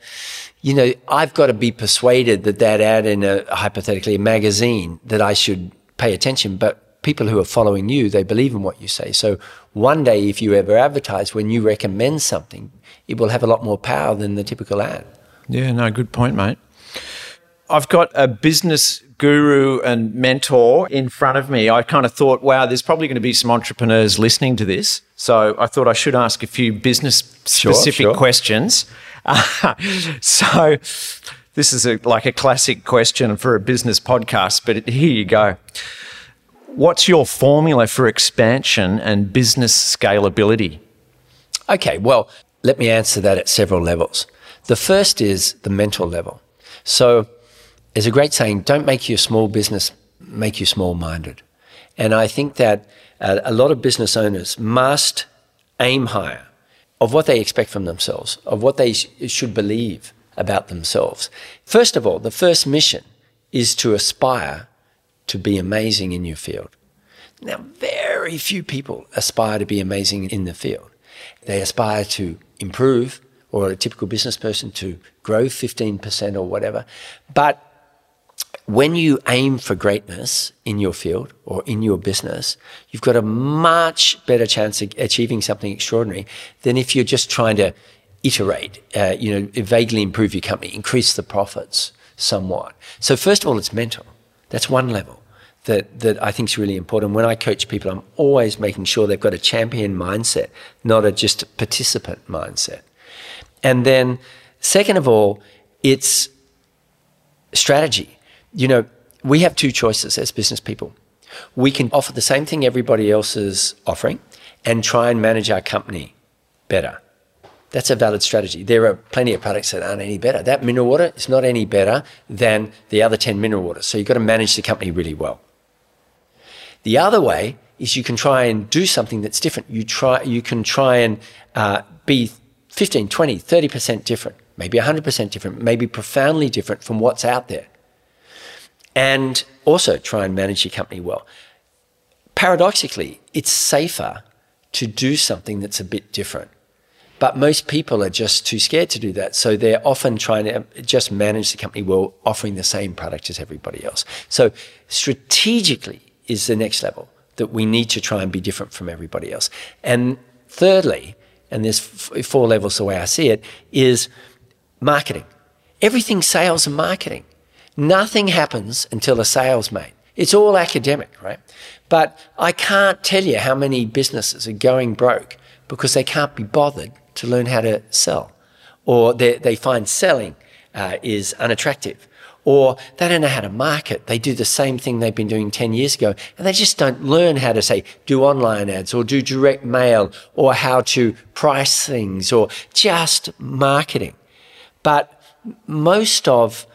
you know, I've got to be persuaded that that ad in a hypothetically a magazine that I should pay attention, but people who are following you, they believe in what you say. So one day, if you ever advertise, when you recommend something, it will have a lot more power than the typical ad. Yeah, no, good point, mate. I've got a business guru and mentor in front of me. I kind of thought, wow, there's probably going to be some entrepreneurs listening to this. So I thought I should ask a few business specific sure, sure. questions. [LAUGHS] so this is a, like a classic question for a business podcast, but here you go. What's your formula for expansion and business scalability? Okay, well, let me answer that at several levels. The first is the mental level. So, there's a great saying don't make your small business make you small minded. And I think that uh, a lot of business owners must aim higher of what they expect from themselves, of what they sh- should believe about themselves. First of all, the first mission is to aspire to be amazing in your field. Now, very few people aspire to be amazing in the field. They aspire to improve, or a typical business person to grow 15% or whatever. But when you aim for greatness in your field or in your business, you've got a much better chance of achieving something extraordinary than if you're just trying to iterate, uh, you know, vaguely improve your company, increase the profits somewhat. So first of all, it's mental. That's one level that, that I think is really important. When I coach people, I'm always making sure they've got a champion mindset, not a just participant mindset. And then, second of all, it's strategy. You know, we have two choices as business people. We can offer the same thing everybody else is offering and try and manage our company better. That's a valid strategy. There are plenty of products that aren't any better. That mineral water is not any better than the other 10 mineral waters. So you've got to manage the company really well. The other way is you can try and do something that's different. You try, you can try and uh, be 15, 20, 30% different, maybe 100% different, maybe profoundly different from what's out there. And also try and manage your company well. Paradoxically, it's safer to do something that's a bit different. But most people are just too scared to do that. So they're often trying to just manage the company well, offering the same product as everybody else. So strategically, is the next level that we need to try and be different from everybody else. And thirdly, and there's four levels the way I see it, is marketing. Everything sales and marketing. Nothing happens until a sale's made. It's all academic, right? But I can't tell you how many businesses are going broke because they can't be bothered to learn how to sell, or they, they find selling uh, is unattractive, or they don't know how to market. They do the same thing they've been doing 10 years ago and they just don't learn how to say, do online ads or do direct mail or how to price things or just marketing. But most of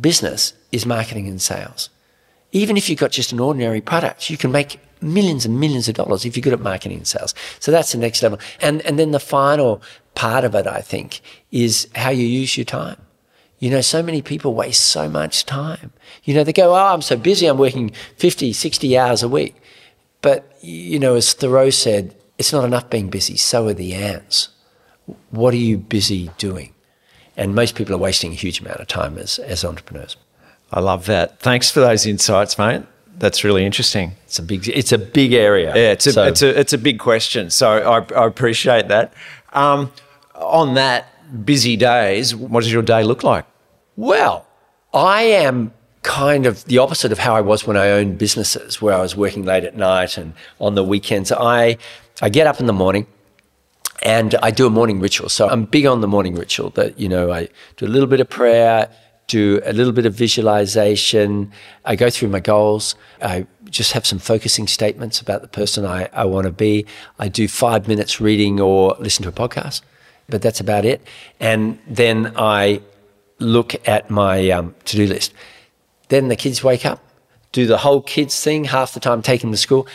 business is marketing and sales. Even if you've got just an ordinary product, you can make millions and millions of dollars if you're good at marketing and sales. So that's the next level. And, and then the final part of it, I think, is how you use your time. You know, so many people waste so much time. You know, they go, oh, I'm so busy, I'm working 50, 60 hours a week. But, you know, as Thoreau said, it's not enough being busy, so are the ants. What are you busy doing? And most people are wasting a huge amount of time as, as entrepreneurs. I love that. Thanks for those insights, mate. That's really interesting. It's a big, it's a big area. Yeah, it's a, so. it's a, it's a big question. So I, I appreciate that. Um, on that, busy days, what does your day look like? Well, I am kind of the opposite of how I was when I owned businesses, where I was working late at night and on the weekends. I I get up in the morning and I do a morning ritual. So I'm big on the morning ritual that, you know, I do a little bit of prayer, do a little bit of visualization. I go through my goals. I just have some focusing statements about the person I, I want to be. I do five minutes reading or listen to a podcast, but that's about it. And then I look at my um, to do list. Then the kids wake up, do the whole kids thing, half the time taking them to school.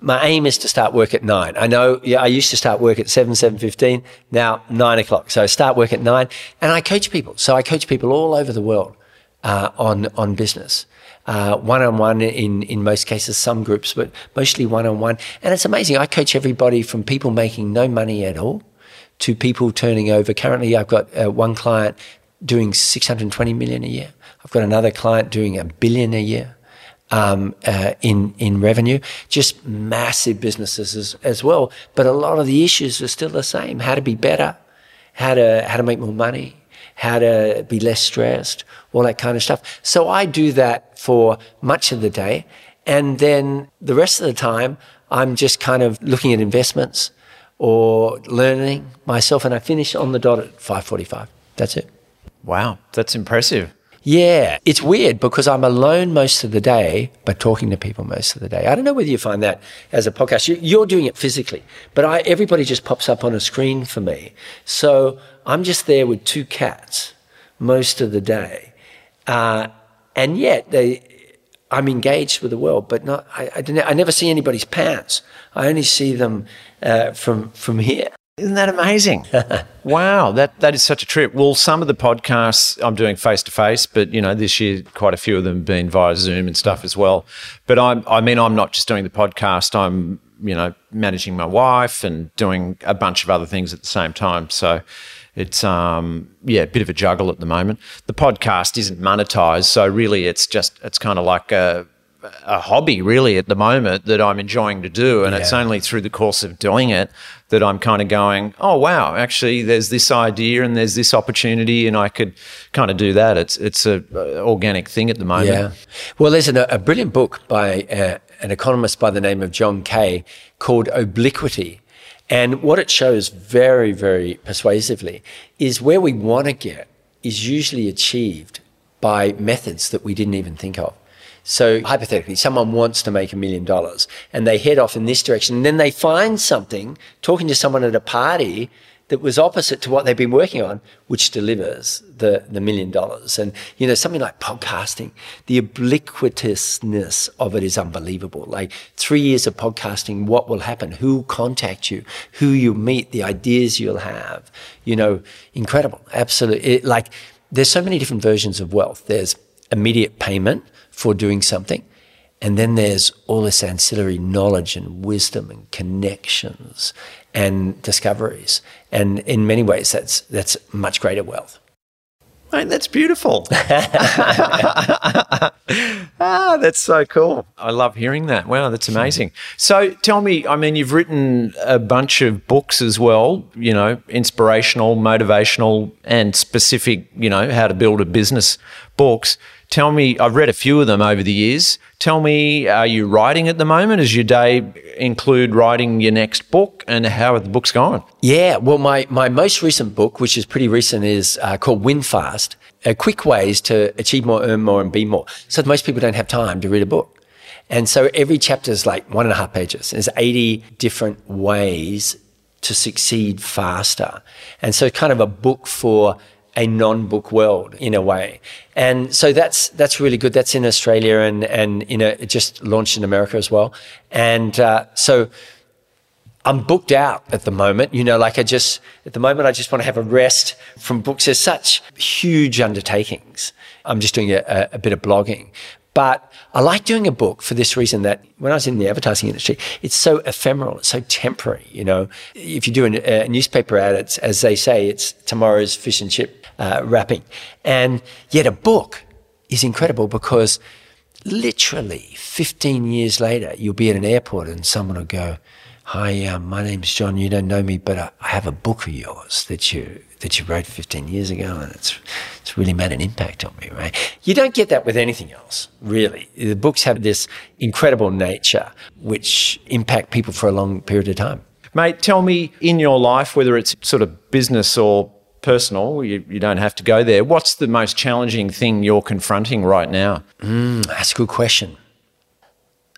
My aim is to start work at nine. I know, yeah, I used to start work at seven, seven fifteen. Now nine o'clock. So I start work at nine, and I coach people. So I coach people all over the world uh, on on business, one on one in in most cases, some groups, but mostly one on one. And it's amazing. I coach everybody from people making no money at all to people turning over. Currently, I've got uh, one client doing 620 million a year. I've got another client doing a billion a year um, uh, in in revenue. Just massive businesses as, as well. But a lot of the issues are still the same: how to be better, how to how to make more money, how to be less stressed, all that kind of stuff. So I do that for much of the day, and then the rest of the time I'm just kind of looking at investments or learning myself, and I finish on the dot at five forty-five. That's it. Wow, that's impressive. Yeah, it's weird because I'm alone most of the day, but talking to people most of the day. I don't know whether you find that as a podcast. You're doing it physically, but I, everybody just pops up on a screen for me. So I'm just there with two cats most of the day. Uh, and yet they, I'm engaged with the world, but not, I, I, I never see anybody's pants. I only see them uh, from, from here. Isn't that amazing? [LAUGHS] wow, that that is such a trip. Well, some of the podcasts I'm doing face to face, but you know, this year quite a few of them have been via Zoom and stuff as well. But I'm, I mean, I'm not just doing the podcast. I'm, you know, managing my wife and doing a bunch of other things at the same time. So it's um yeah, a bit of a juggle at the moment. The podcast isn't monetized, so really it's just it's kind of like a a hobby really at the moment that I'm enjoying to do. And yeah. it's only through the course of doing it that I'm kind of going, oh wow, actually there's this idea and there's this opportunity and I could kind of do that. It's it's a, a organic thing at the moment. Yeah. Well, there's an, a brilliant book by uh, an economist by the name of John Kay called Obliquity. And what it shows very, very persuasively is where we want to get is usually achieved by methods that we didn't even think of. So hypothetically, someone wants to make a million dollars and they head off in this direction and then they find something talking to someone at a party that was opposite to what they've been working on, which delivers the, the million dollars. And, you know, something like podcasting, the ubiquitousness of it is unbelievable. Like three years of podcasting, what will happen? Who contact you? Who you meet? The ideas you'll have? You know, incredible. Absolutely. It, like there's so many different versions of wealth. There's immediate payment for doing something. And then there's all this ancillary knowledge and wisdom and connections and discoveries. And in many ways, that's, that's much greater wealth. Mate, that's beautiful. [LAUGHS] [LAUGHS] ah, that's so cool. I love hearing that. Wow, that's amazing. So tell me, I mean, you've written a bunch of books as well, you know, inspirational, motivational, and specific, you know, how to build a business books. Tell me, I've read a few of them over the years. Tell me, are you writing at the moment? Does your day include writing your next book? And how are the books going? Yeah, well, my, my most recent book, which is pretty recent, is uh, called Win Fast uh, Quick Ways to Achieve More, Earn More, and Be More. So most people don't have time to read a book. And so every chapter is like one and a half pages. There's 80 different ways to succeed faster. And so kind of a book for a non-book world in a way. And so that's that's really good. That's in Australia and and in a, it just launched in America as well. And uh, so I'm booked out at the moment. You know, like I just at the moment I just want to have a rest from books. There's such huge undertakings. I'm just doing a, a bit of blogging, but I like doing a book for this reason that when I was in the advertising industry, it's so ephemeral, it's so temporary. You know, if you do a, newspaper ad, it's, as they say, it's tomorrow's fish and chip uh, wrapping. And yet a book is incredible because literally 15 years later, you'll be at an airport and someone will go, Hi, um, my name's John. You don't know me, but I, I have a book of yours that you that you wrote 15 years ago, and it's it's really made an impact on me. Right? You don't get that with anything else, really. The books have this incredible nature which impact people for a long period of time. Mate, tell me in your life, whether it's sort of business or personal. You, you, don't have to go there. What's the most challenging thing you're confronting right now? Mm, that's a good question.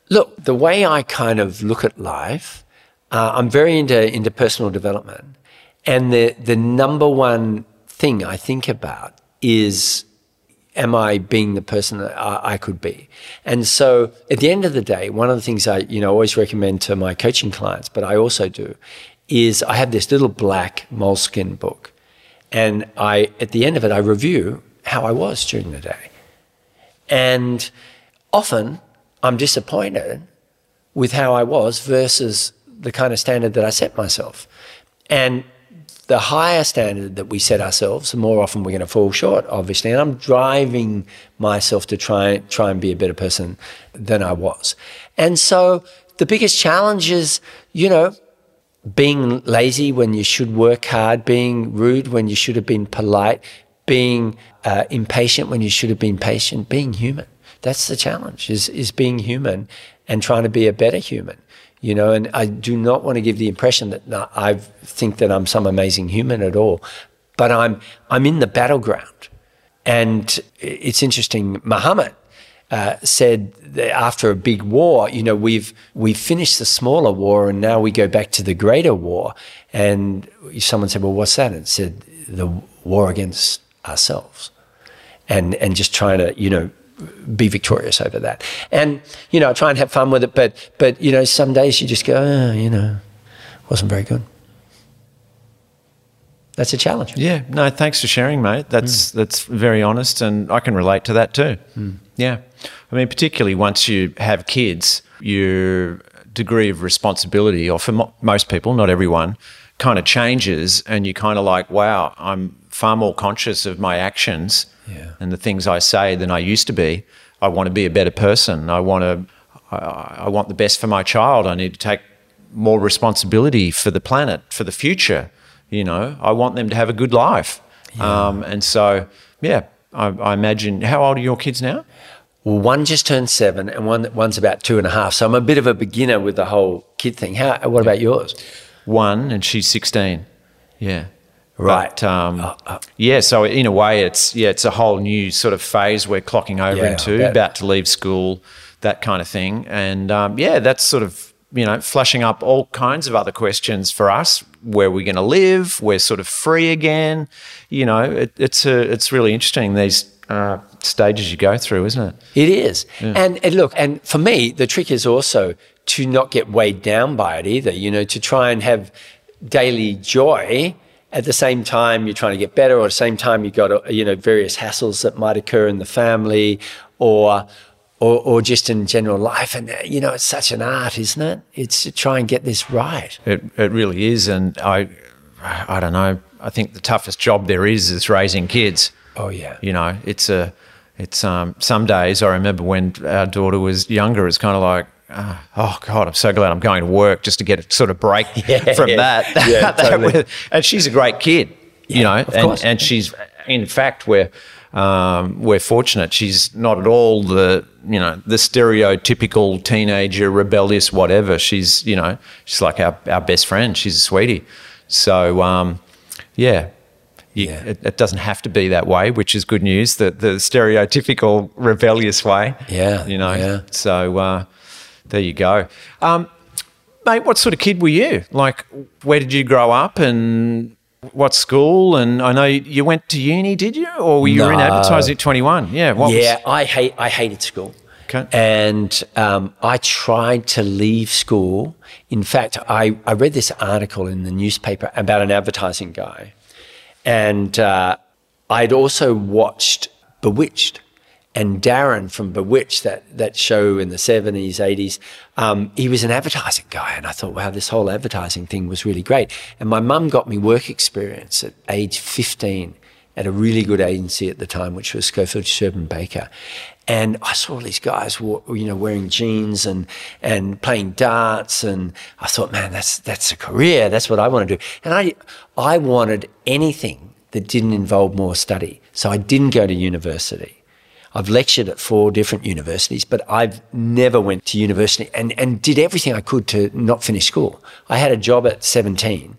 Look, the way I kind of look at life, uh, I'm very into, into personal development. And the, the number one thing I think about is am I being the person that I, I, could be? And so at the end of the day, one of the things I, you know, always recommend to my coaching clients, but I also do, is I have this little black moleskin book. And I, at the end of it, I review how I was during the day. And often I'm disappointed with how I was versus the kind of standard that I set myself. And the higher standard that we set ourselves, the more often we're going to fall short, obviously. And I'm driving myself to try, try and be a better person than I was. And so the biggest challenge is, you know, being lazy when you should work hard, being rude when you should have been polite, being uh, impatient when you should have been patient, being human. That's the challenge is, is being human and trying to be a better human you know, and I do not want to give the impression that I think that I'm some amazing human at all, but I'm I'm in the battleground, and it's interesting. Muhammad uh, said after a big war, you know, we've we've finished the smaller war, and now we go back to the greater war. And someone said, "Well, what's that?" And said, "The war against ourselves." And, and just trying to, you know, be victorious over that. And, you know, I try and have fun with it, but, but you know, some days you just go, oh, you know, wasn't very good. That's a challenge. Yeah, no, thanks for sharing, mate. That's mm. that's very honest, and I can relate to that too. Mm. Yeah, I mean, particularly once you have kids, your degree of responsibility, or for mo- most people, not everyone, kind of changes, and you kind of like, wow, I'm far more conscious of my actions yeah. and the things I say than I used to be. I want to be a better person. I want to. I, I want the best for my child. I need to take more responsibility for the planet, for the future. You know, I want them to have a good life. Yeah. Um, and so, yeah, I, I, imagine. How old are your kids now? Well, one just turned seven, and one one's about two and a half. So I'm a bit of a beginner with the whole kid thing. How? What about yours? One, and she's sixteen. Yeah. Right. But, um, uh, uh, yeah. So in a way, it's yeah, it's a whole new sort of phase we're clocking over yeah, into, about to leave school, that kind of thing, and um, yeah, that's sort of you know flashing up all kinds of other questions for us. Where we're going to live? We're sort of free again. You know, it, it's a, it's really interesting these uh, stages you go through, isn't it? It is. Yeah. And, and look, and for me, the trick is also to not get weighed down by it either. You know, to try and have daily joy at the same time you're trying to get better or at the same time you've got you know various hassles that might occur in the family or or, or just in general life. And you know it's such an art isn't it? It's to try and get this right. It, it really is. And i i don't know. I think the toughest job there is is raising kids. Oh yeah. You know it's a it's um some days i remember when our daughter was younger it's kind of like uh, oh God, I'm so glad I'm going to work just to get a sort of break [LAUGHS] yeah, from yeah. that. [LAUGHS] Yeah, totally. and she's a great kid, you know, and, and she's, in fact, we're, um, we're fortunate. She's not at all the, you know, the stereotypical teenager, rebellious, whatever. She's, you know, she's like our, our best friend. She's a sweetie. So, um, yeah, you, yeah. It, it, doesn't have to be that way, which is good news. The the stereotypical rebellious way. Yeah, you know. Yeah. So uh, there you go. Um, mate, what sort of kid were you? Like, where did you grow up and what school? And I know you went to uni, did you? Or were you no. in advertising at 21? Yeah. yeah, was- I, hate, I hated school. Okay. And um, I tried to leave school. In fact, I, I read this article in the newspaper about an advertising guy. And uh, I'd also watched Bewitched and Darrin from Bewitched, that, that show in the 70s, 80s, um, he was an advertising guy. And I thought, wow, this whole advertising thing was really great. And my mum got me work experience at age 15 at a really good agency at the time, which was Schofield Sherbon Baker. And I saw all these guys, you know, wearing jeans and, and playing darts. And I thought, man, that's, that's a career. That's what I want to do. And I, I wanted anything that didn't involve more study. So I didn't go to university. I've lectured at four different universities, but I've never went to university and, and did everything I could to not finish school. I had a job at 17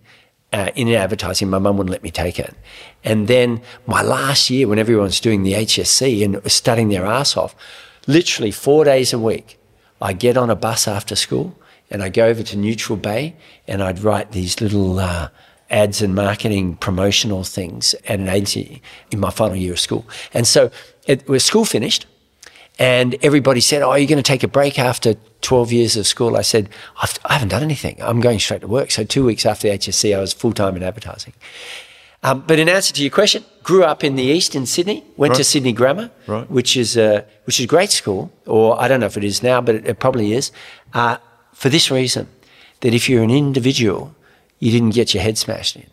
uh, in advertising. My mum wouldn't let me take it. And then my last year, when everyone's doing the HSC and studying their ass off, literally four days a week, I get on a bus after school and I go over to Neutral Bay and I'd write these little uh, ads and marketing promotional things at an agency in my final year of school. And so it was school finished and everybody said, Oh, you're going to take a break after 12 years of school? I said, I've, I have not done anything. I'm going straight to work. So two weeks after the HSC, I was full time in advertising. Um, but in answer to your question, grew up in the east in Sydney, went right. to Sydney Grammar, right. which is a, which is a great school, or I don't know if it is now, but it, it probably is, uh, for this reason, that if you're an individual, you didn't get your head smashed in.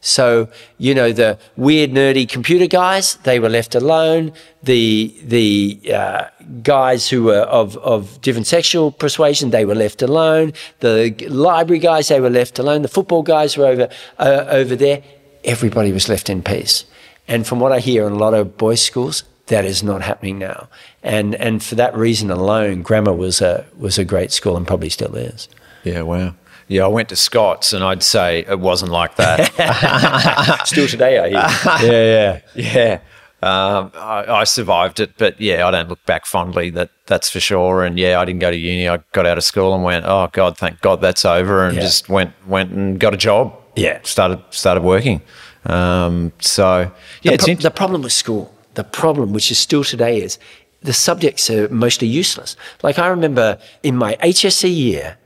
So, you know, the weird, nerdy computer guys, they were left alone. The, the uh, guys who were of, of different sexual persuasion, they were left alone. The library guys, they were left alone. The football guys were over, uh, over there. Everybody was left in peace. And from what I hear in a lot of boys' schools, that is not happening now. And, and for that reason alone, grammar was a, was a great school and probably still is. Yeah, wow. Yeah, I went to Scots, and I'd say it wasn't like that. [LAUGHS] Still today, I hear. [LAUGHS] yeah, yeah, yeah. Um, I, I, survived it, but yeah, I don't look back fondly. That that's for sure. And yeah, I didn't go to uni. I got out of school and went, oh God, thank God that's over, and yeah. just went went and got a job. Yeah, started started working. Um, so yeah, the, pro- the problem with school, the problem which is still today is the subjects are mostly useless. Like I remember in my HSC year,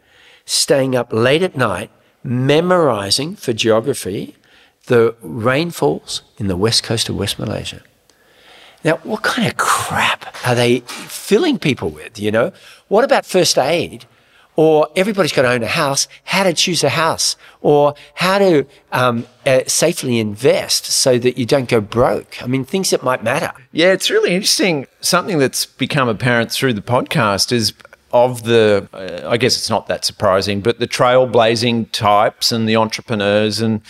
staying up late at night, memorizing for geography the rainfalls in the west coast of West Malaysia. Now, what kind of crap are they filling people with? You know, what about first aid? Or everybody's got to own a house, how to choose a house, or how to um, uh, safely invest so that you don't go broke. I mean, things that might matter. Yeah, it's really interesting. Something that's become apparent through the podcast is of the, uh, I guess it's not that surprising, but the trailblazing types and the entrepreneurs and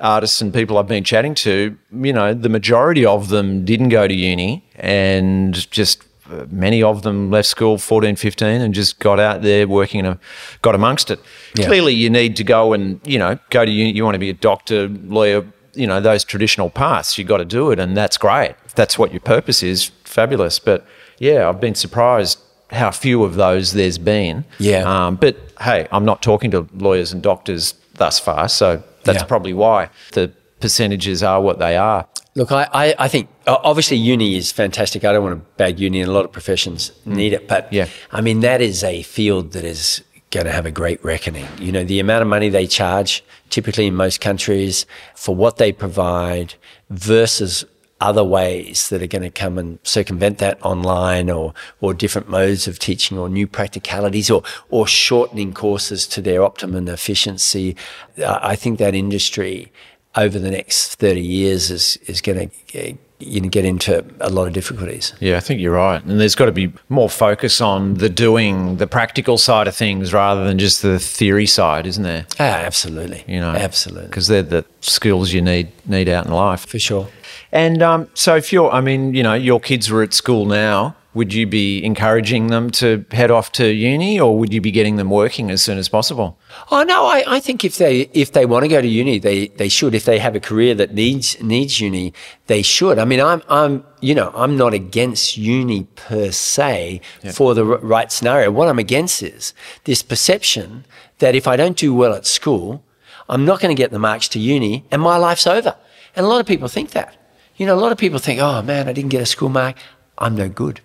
artists and people I've been chatting to, you know, the majority of them didn't go to uni and just uh, many of them left school 14, 15 and just got out there working and got amongst it. Yeah. Clearly, you need to go and, you know, go to uni. You want to be a doctor, lawyer, you know, those traditional paths. You've got to do it. And that's great. If that's what your purpose is, fabulous. But yeah, I've been surprised how few of those there's been. Yeah. Um, but hey, I'm not talking to lawyers and doctors thus far, so that's yeah. probably why the percentages are what they are. Look, I, I, I, think obviously uni is fantastic. I don't want to bag uni, and a lot of professions mm. need it. But yeah. I mean, that is a field that is going to have a great reckoning. You know, the amount of money they charge, typically in most countries, for what they provide versus other ways that are going to come and circumvent that online or, or different modes of teaching or new practicalities or, or shortening courses to their optimum efficiency. Uh, I think that industry over the next 30 years is, is going to you know, get into a lot of difficulties. Yeah, I think you're right. And there's got to be more focus on the doing, the practical side of things rather than just the theory side, isn't there? Ah, absolutely. You know, absolutely. Because they're the skills you need need out in life. For sure. And um, so, if you're, I mean, you know, your kids were at school now, would you be encouraging them to head off to uni, or would you be getting them working as soon as possible? Oh no, I, I think if they if they want to go to uni, they they should. If they have a career that needs needs uni, they should. I mean, I'm I'm you know I'm not against uni per se yeah. for the right scenario. What I'm against is this perception that if I don't do well at school, I'm not going to get the marks to uni, and my life's over. And a lot of people think that. You know, a lot of people think, oh man, I didn't get a school mark. I'm no good.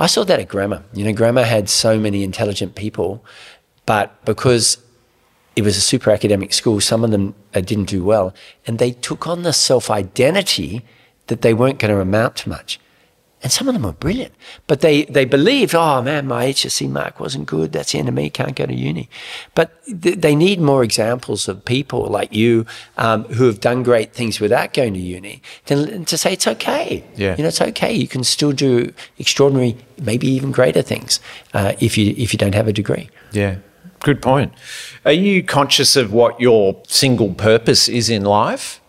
I saw that at grammar. You know, grammar had so many intelligent people, but because it was a super academic school, some of them uh, didn't do well. And they took on the self identity that they weren't going to amount to much. And some of them are brilliant, but they, they believed, oh man, my HSC mark wasn't good. That's the end of me. Can't go to uni. But th- they need more examples of people like you um, who have done great things without going to uni to, to say it's okay. Yeah. You know, it's okay. You can still do extraordinary, maybe even greater things uh, if you if you don't have a degree. Yeah. Good point. Are you conscious of what your single purpose is in life?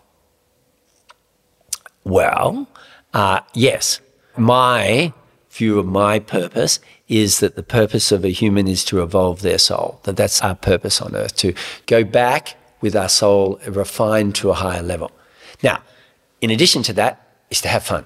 Well, uh, yes my view of my purpose is that the purpose of a human is to evolve their soul, that that's our purpose on earth, to go back with our soul refined to a higher level. Now, in addition to that, is to have fun.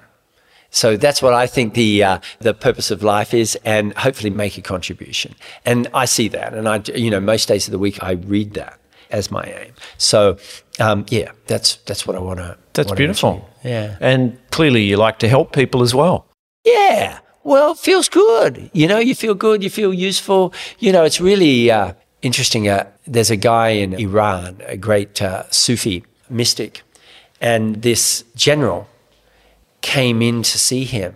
So that's what I think the uh, the purpose of life is, and hopefully make a contribution. And I see that, and I, you know, most days of the week I read that as my aim. So, um, yeah, that's that's what I want to. That's beautiful. Yeah, and clearly you like to help people as well. Yeah, well, it feels good. You know, you feel good. You feel useful. You know, it's really uh, interesting. Uh, there's a guy in Iran, a great uh, Sufi mystic, and this general came in to see him.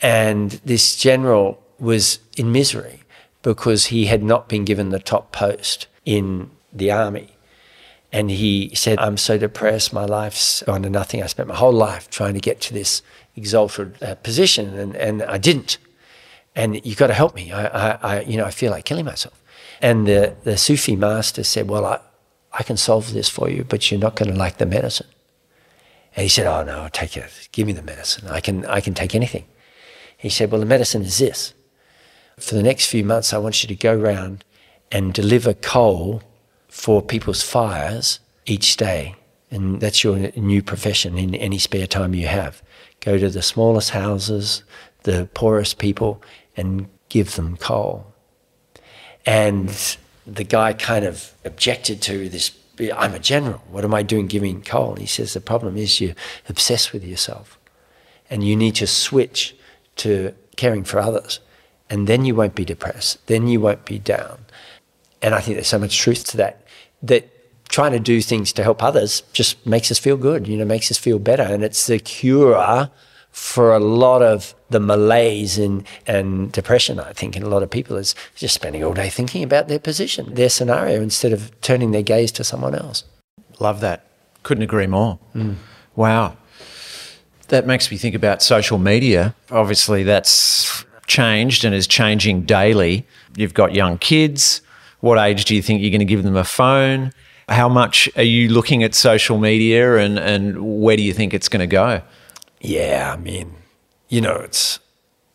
And this general was in misery because he had not been given the top post in the army. And he said, I'm so depressed. My life's gone to nothing. I spent my whole life trying to get to this exalted uh, position, and, and I didn't. And you've got to help me. I, I, I, you know, I feel like killing myself. And the, the Sufi master said, Well, I, I can solve this for you, but you're not going to like the medicine. And he said, Oh, no, take it. Give me the medicine. I can, I can take anything. He said, Well, the medicine is this. For the next few months, I want you to go around and deliver coal for people's fires each day. And that's your new profession in any spare time you have. Go to the smallest houses, the poorest people, and give them coal. And the guy kind of objected to this I'm a general. What am I doing giving coal? He says the problem is you're obsessed with yourself. And you need to switch to caring for others. And then you won't be depressed. Then you won't be down. And I think there's so much truth to that. That trying to do things to help others just makes us feel good, you know, makes us feel better. And it's the cure for a lot of the malaise and, and depression, I think, in a lot of people is just spending all day thinking about their position, their scenario, instead of turning their gaze to someone else. Love that. Couldn't agree more. Mm. Wow. That makes me think about social media. Obviously, that's changed and is changing daily. You've got young kids. What age do you think you're going to give them a phone? How much are you looking at social media and, and where do you think it's going to go? Yeah, I mean, you know, it's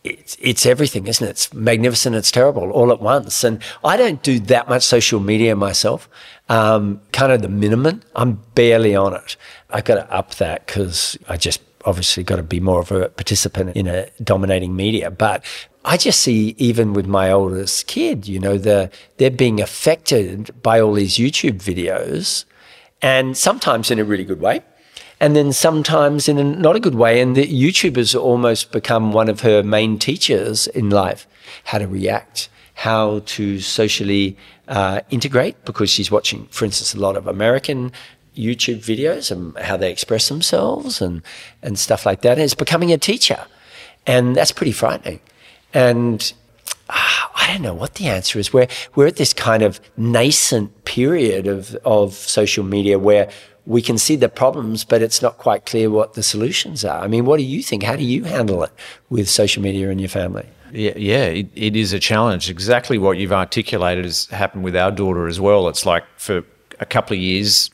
it's it's everything, isn't it? It's magnificent, it's terrible, all at once. And I don't do that much social media myself. Um, kind of the minimum. I'm barely on it. I've got to up that because I just obviously got to be more of a participant in a dominating media. But I just see even with my oldest kid, you know, the they're being affected by all these YouTube videos, and sometimes in a really good way and then sometimes in a not a good way. And the YouTube has almost become one of her main teachers in life how to react, how to socially uh, integrate, because she's watching, for instance, a lot of American YouTube videos and how they express themselves and, and stuff like that. And it's becoming a teacher. And that's pretty frightening. And uh, I don't know what the answer is. We're, we're at this kind of nascent period of, of social media where we can see the problems, but it's not quite clear what the solutions are. I mean, what do you think? How do you handle it with social media in your family? Yeah, yeah, it, it is a challenge. Exactly what you've articulated has happened with our daughter as well. It's like for a couple of years,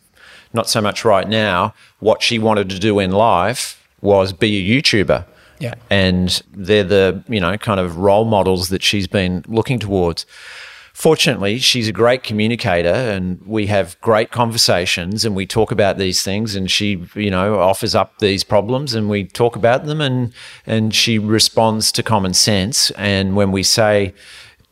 not so much right now. What she wanted to do in life was be a YouTuber. Yeah. And they're the, you know, kind of role models that she's been looking towards fortunately, she's a great communicator and we have great conversations and we talk about these things and she, you know, offers up these problems and we talk about them and and she responds to common sense and when we say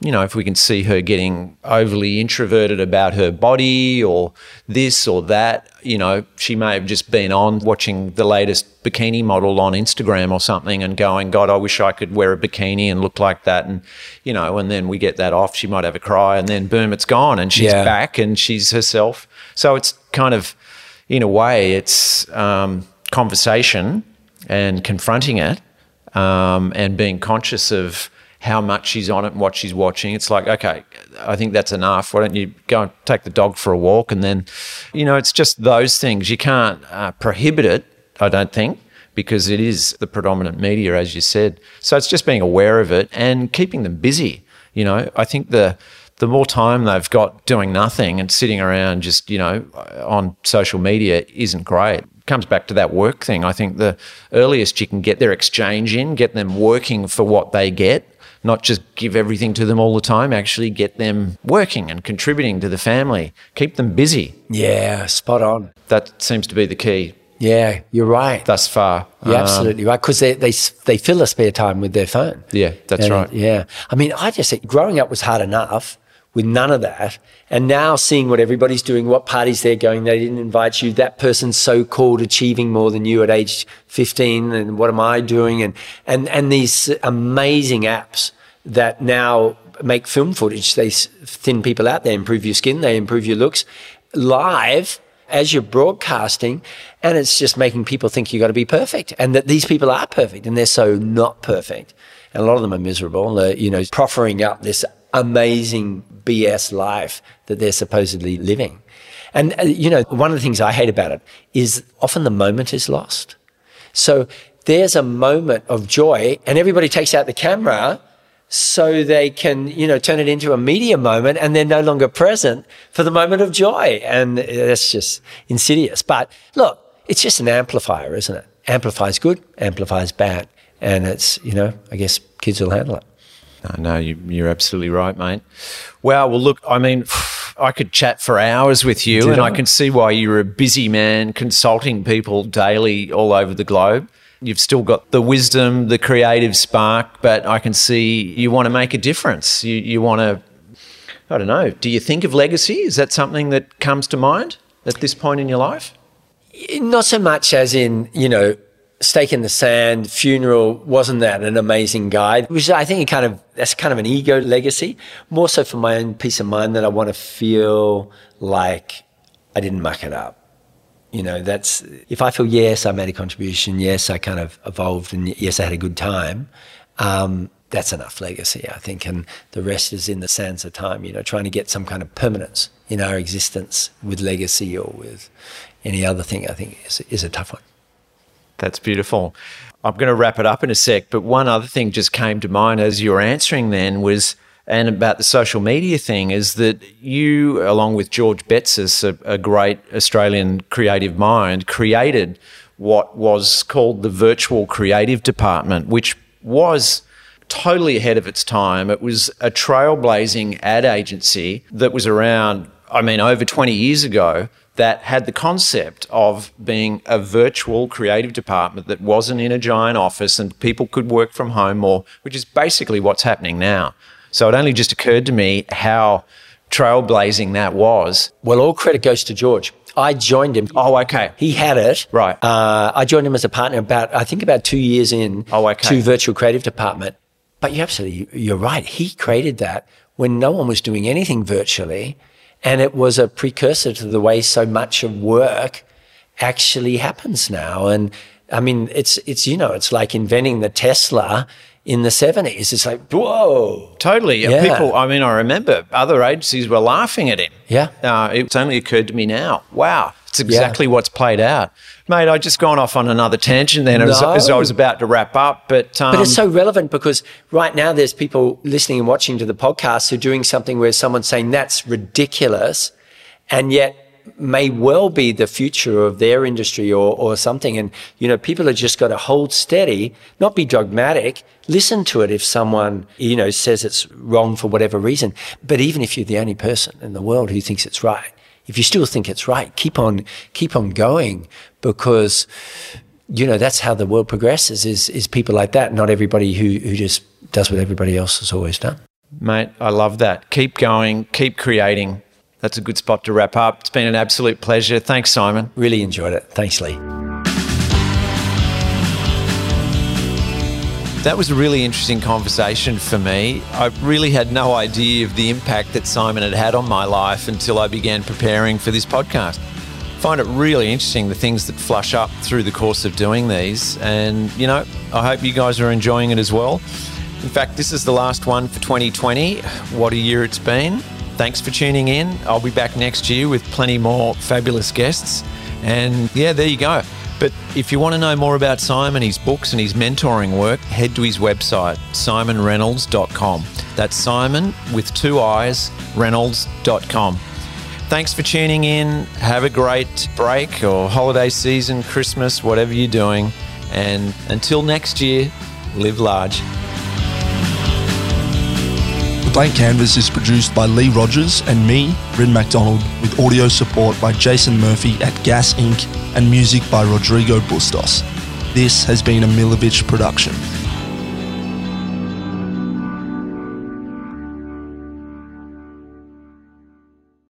you know, if we can see her getting overly introverted about her body or this or that, you know, she may have just been on watching the latest bikini model on Instagram or something and going, God, I wish I could wear a bikini and look like that. And, you know, and then we get that off. She might have a cry and then boom, it's gone and she's yeah. back and she's herself. So it's kind of, in a way, it's um, conversation and confronting it um, and being conscious of, how much she's on it and what she's watching. It's like, okay, I think that's enough. Why don't you go and take the dog for a walk? And then, you know, it's just those things. You can't uh, prohibit it, I don't think, because it is the predominant media, as you said. So it's just being aware of it and keeping them busy. You know, I think the the more time they've got doing nothing and sitting around just, you know, on social media isn't great. Comes back to that work thing. I think the earliest you can get their exchange in, get them working for what they get, not just give everything to them all the time, actually get them working and contributing to the family, keep them busy. Yeah, spot on. That seems to be the key. Yeah, you're right. Thus far. You're um, absolutely right. Because they, they, they fill the spare time with their phone. Yeah, that's and, right. Yeah. I mean, I just think growing up was hard enough with none of that. And now seeing what everybody's doing, what parties they're going, they didn't invite you, that person's so called achieving more than you at age 15, and what am I doing? And, and, and these amazing apps that now make film footage, they thin people out, they improve your skin, they improve your looks live as you're broadcasting. And it's just making people think you've got to be perfect and that these people are perfect and they're so not perfect. And a lot of them are miserable. You know, proffering up this amazing BS life that they're supposedly living. And, uh, you know, one of the things I hate about it is often the moment is lost. So there's a moment of joy and everybody takes out the camera so they can, you know, turn it into a media moment and they're no longer present for the moment of joy. And that's just insidious. But look, it's just an amplifier, isn't it? Amplifies good, amplifies bad. And it's, you know, I guess kids will handle it. No, no, you, are absolutely right, mate. Wow. Well, look, I mean, [SIGHS] I could chat for hours with you, Did and I? I can see why you're a busy man consulting people daily all over the globe. You've still got the wisdom, the creative spark, but I can see you want to make a difference. You, you want to, I don't know, do you think of legacy? Is that something that comes to mind at this point in your life? Not so much as in, you know, stake in the sand, funeral, wasn't that an amazing guide? Which I think it kind of that's kind of an ego legacy, more so for my own peace of mind that I want to feel like I didn't muck it up. You know, that's if I feel yes, I made a contribution, yes, I kind of evolved, and yes, I had a good time. Um, that's enough legacy, I think, and the rest is in the sands of time. You know, trying to get some kind of permanence in our existence with legacy or with any other thing, I think is, is a tough one. That's beautiful. I'm going to wrap it up in a sec, but one other thing just came to mind as you were answering then was, and about the social media thing, is that you, along with George Betsis, a, a great Australian creative mind, created what was called the Virtual Creative Department, which was totally ahead of its time. It was a trailblazing ad agency that was around, I mean, over 20 years ago that had the concept of being a virtual creative department that wasn't in a giant office and people could work from home more, which is basically what's happening now. So it only just occurred to me how trailblazing that was. Well, all credit goes to George. I joined him. Oh, okay. He had it. Right. Uh, I joined him as a partner about, I think, about two years in oh, okay. to Virtual Creative Department. But you absolutely, you're right. He created that when no one was doing anything virtually. And it was a precursor to the way so much of work actually happens now. And I mean, it's, it's, you know, it's like inventing the Tesla in the 70s. It's like, whoa. Totally. Yeah. People, I mean, I remember other agencies were laughing at him. Yeah. Uh, it's only occurred to me now. Wow. It's exactly yeah. what's played out. Mate, I just gone off on another tangent then no. as, as, I was about to wrap up. But um, but it's so relevant because right now there's people listening and watching to the podcast who are doing something where someone's saying that's ridiculous, and yet may well be the future of their industry or, or something. And, you know, people have just got to hold steady, not be dogmatic, listen to it if someone, you know, says it's wrong for whatever reason. But even if you're the only person in the world who thinks it's right, if you still think it's right, keep on keep on going because you know that's how the world progresses is is people like that, not everybody who who just does what everybody else has always done. Mate, I love that. Keep going, keep creating. That's a good spot to wrap up. It's been an absolute pleasure. Thanks, Siimon. Really enjoyed it. Thanks, Lee. That was a really interesting conversation for me. I really had no idea of the impact that Siimon had had on my life until I began preparing for this podcast. I find it really interesting the things that flush up through the course of doing these. And, you know, I hope you guys are enjoying it as well. In fact, this is the last one for 2020. What a year it's been. Thanks for tuning in. I'll be back next year with plenty more fabulous guests. And yeah, there you go. But if you want to know more about Siimon, his books, and his mentoring work, head to his website, siimonreynolds.com. That's Siimon with two eyes, reynolds.com. Thanks for tuning in. Have a great break or holiday season, Christmas, whatever you're doing. And until next year, live large. Blank Canvas is produced by Lee Rogers and me, Bryn MacDonald, with audio support by Jason Murphy at Gas Inc. and music by Rodrigo Bustos. This has been a Milovich production.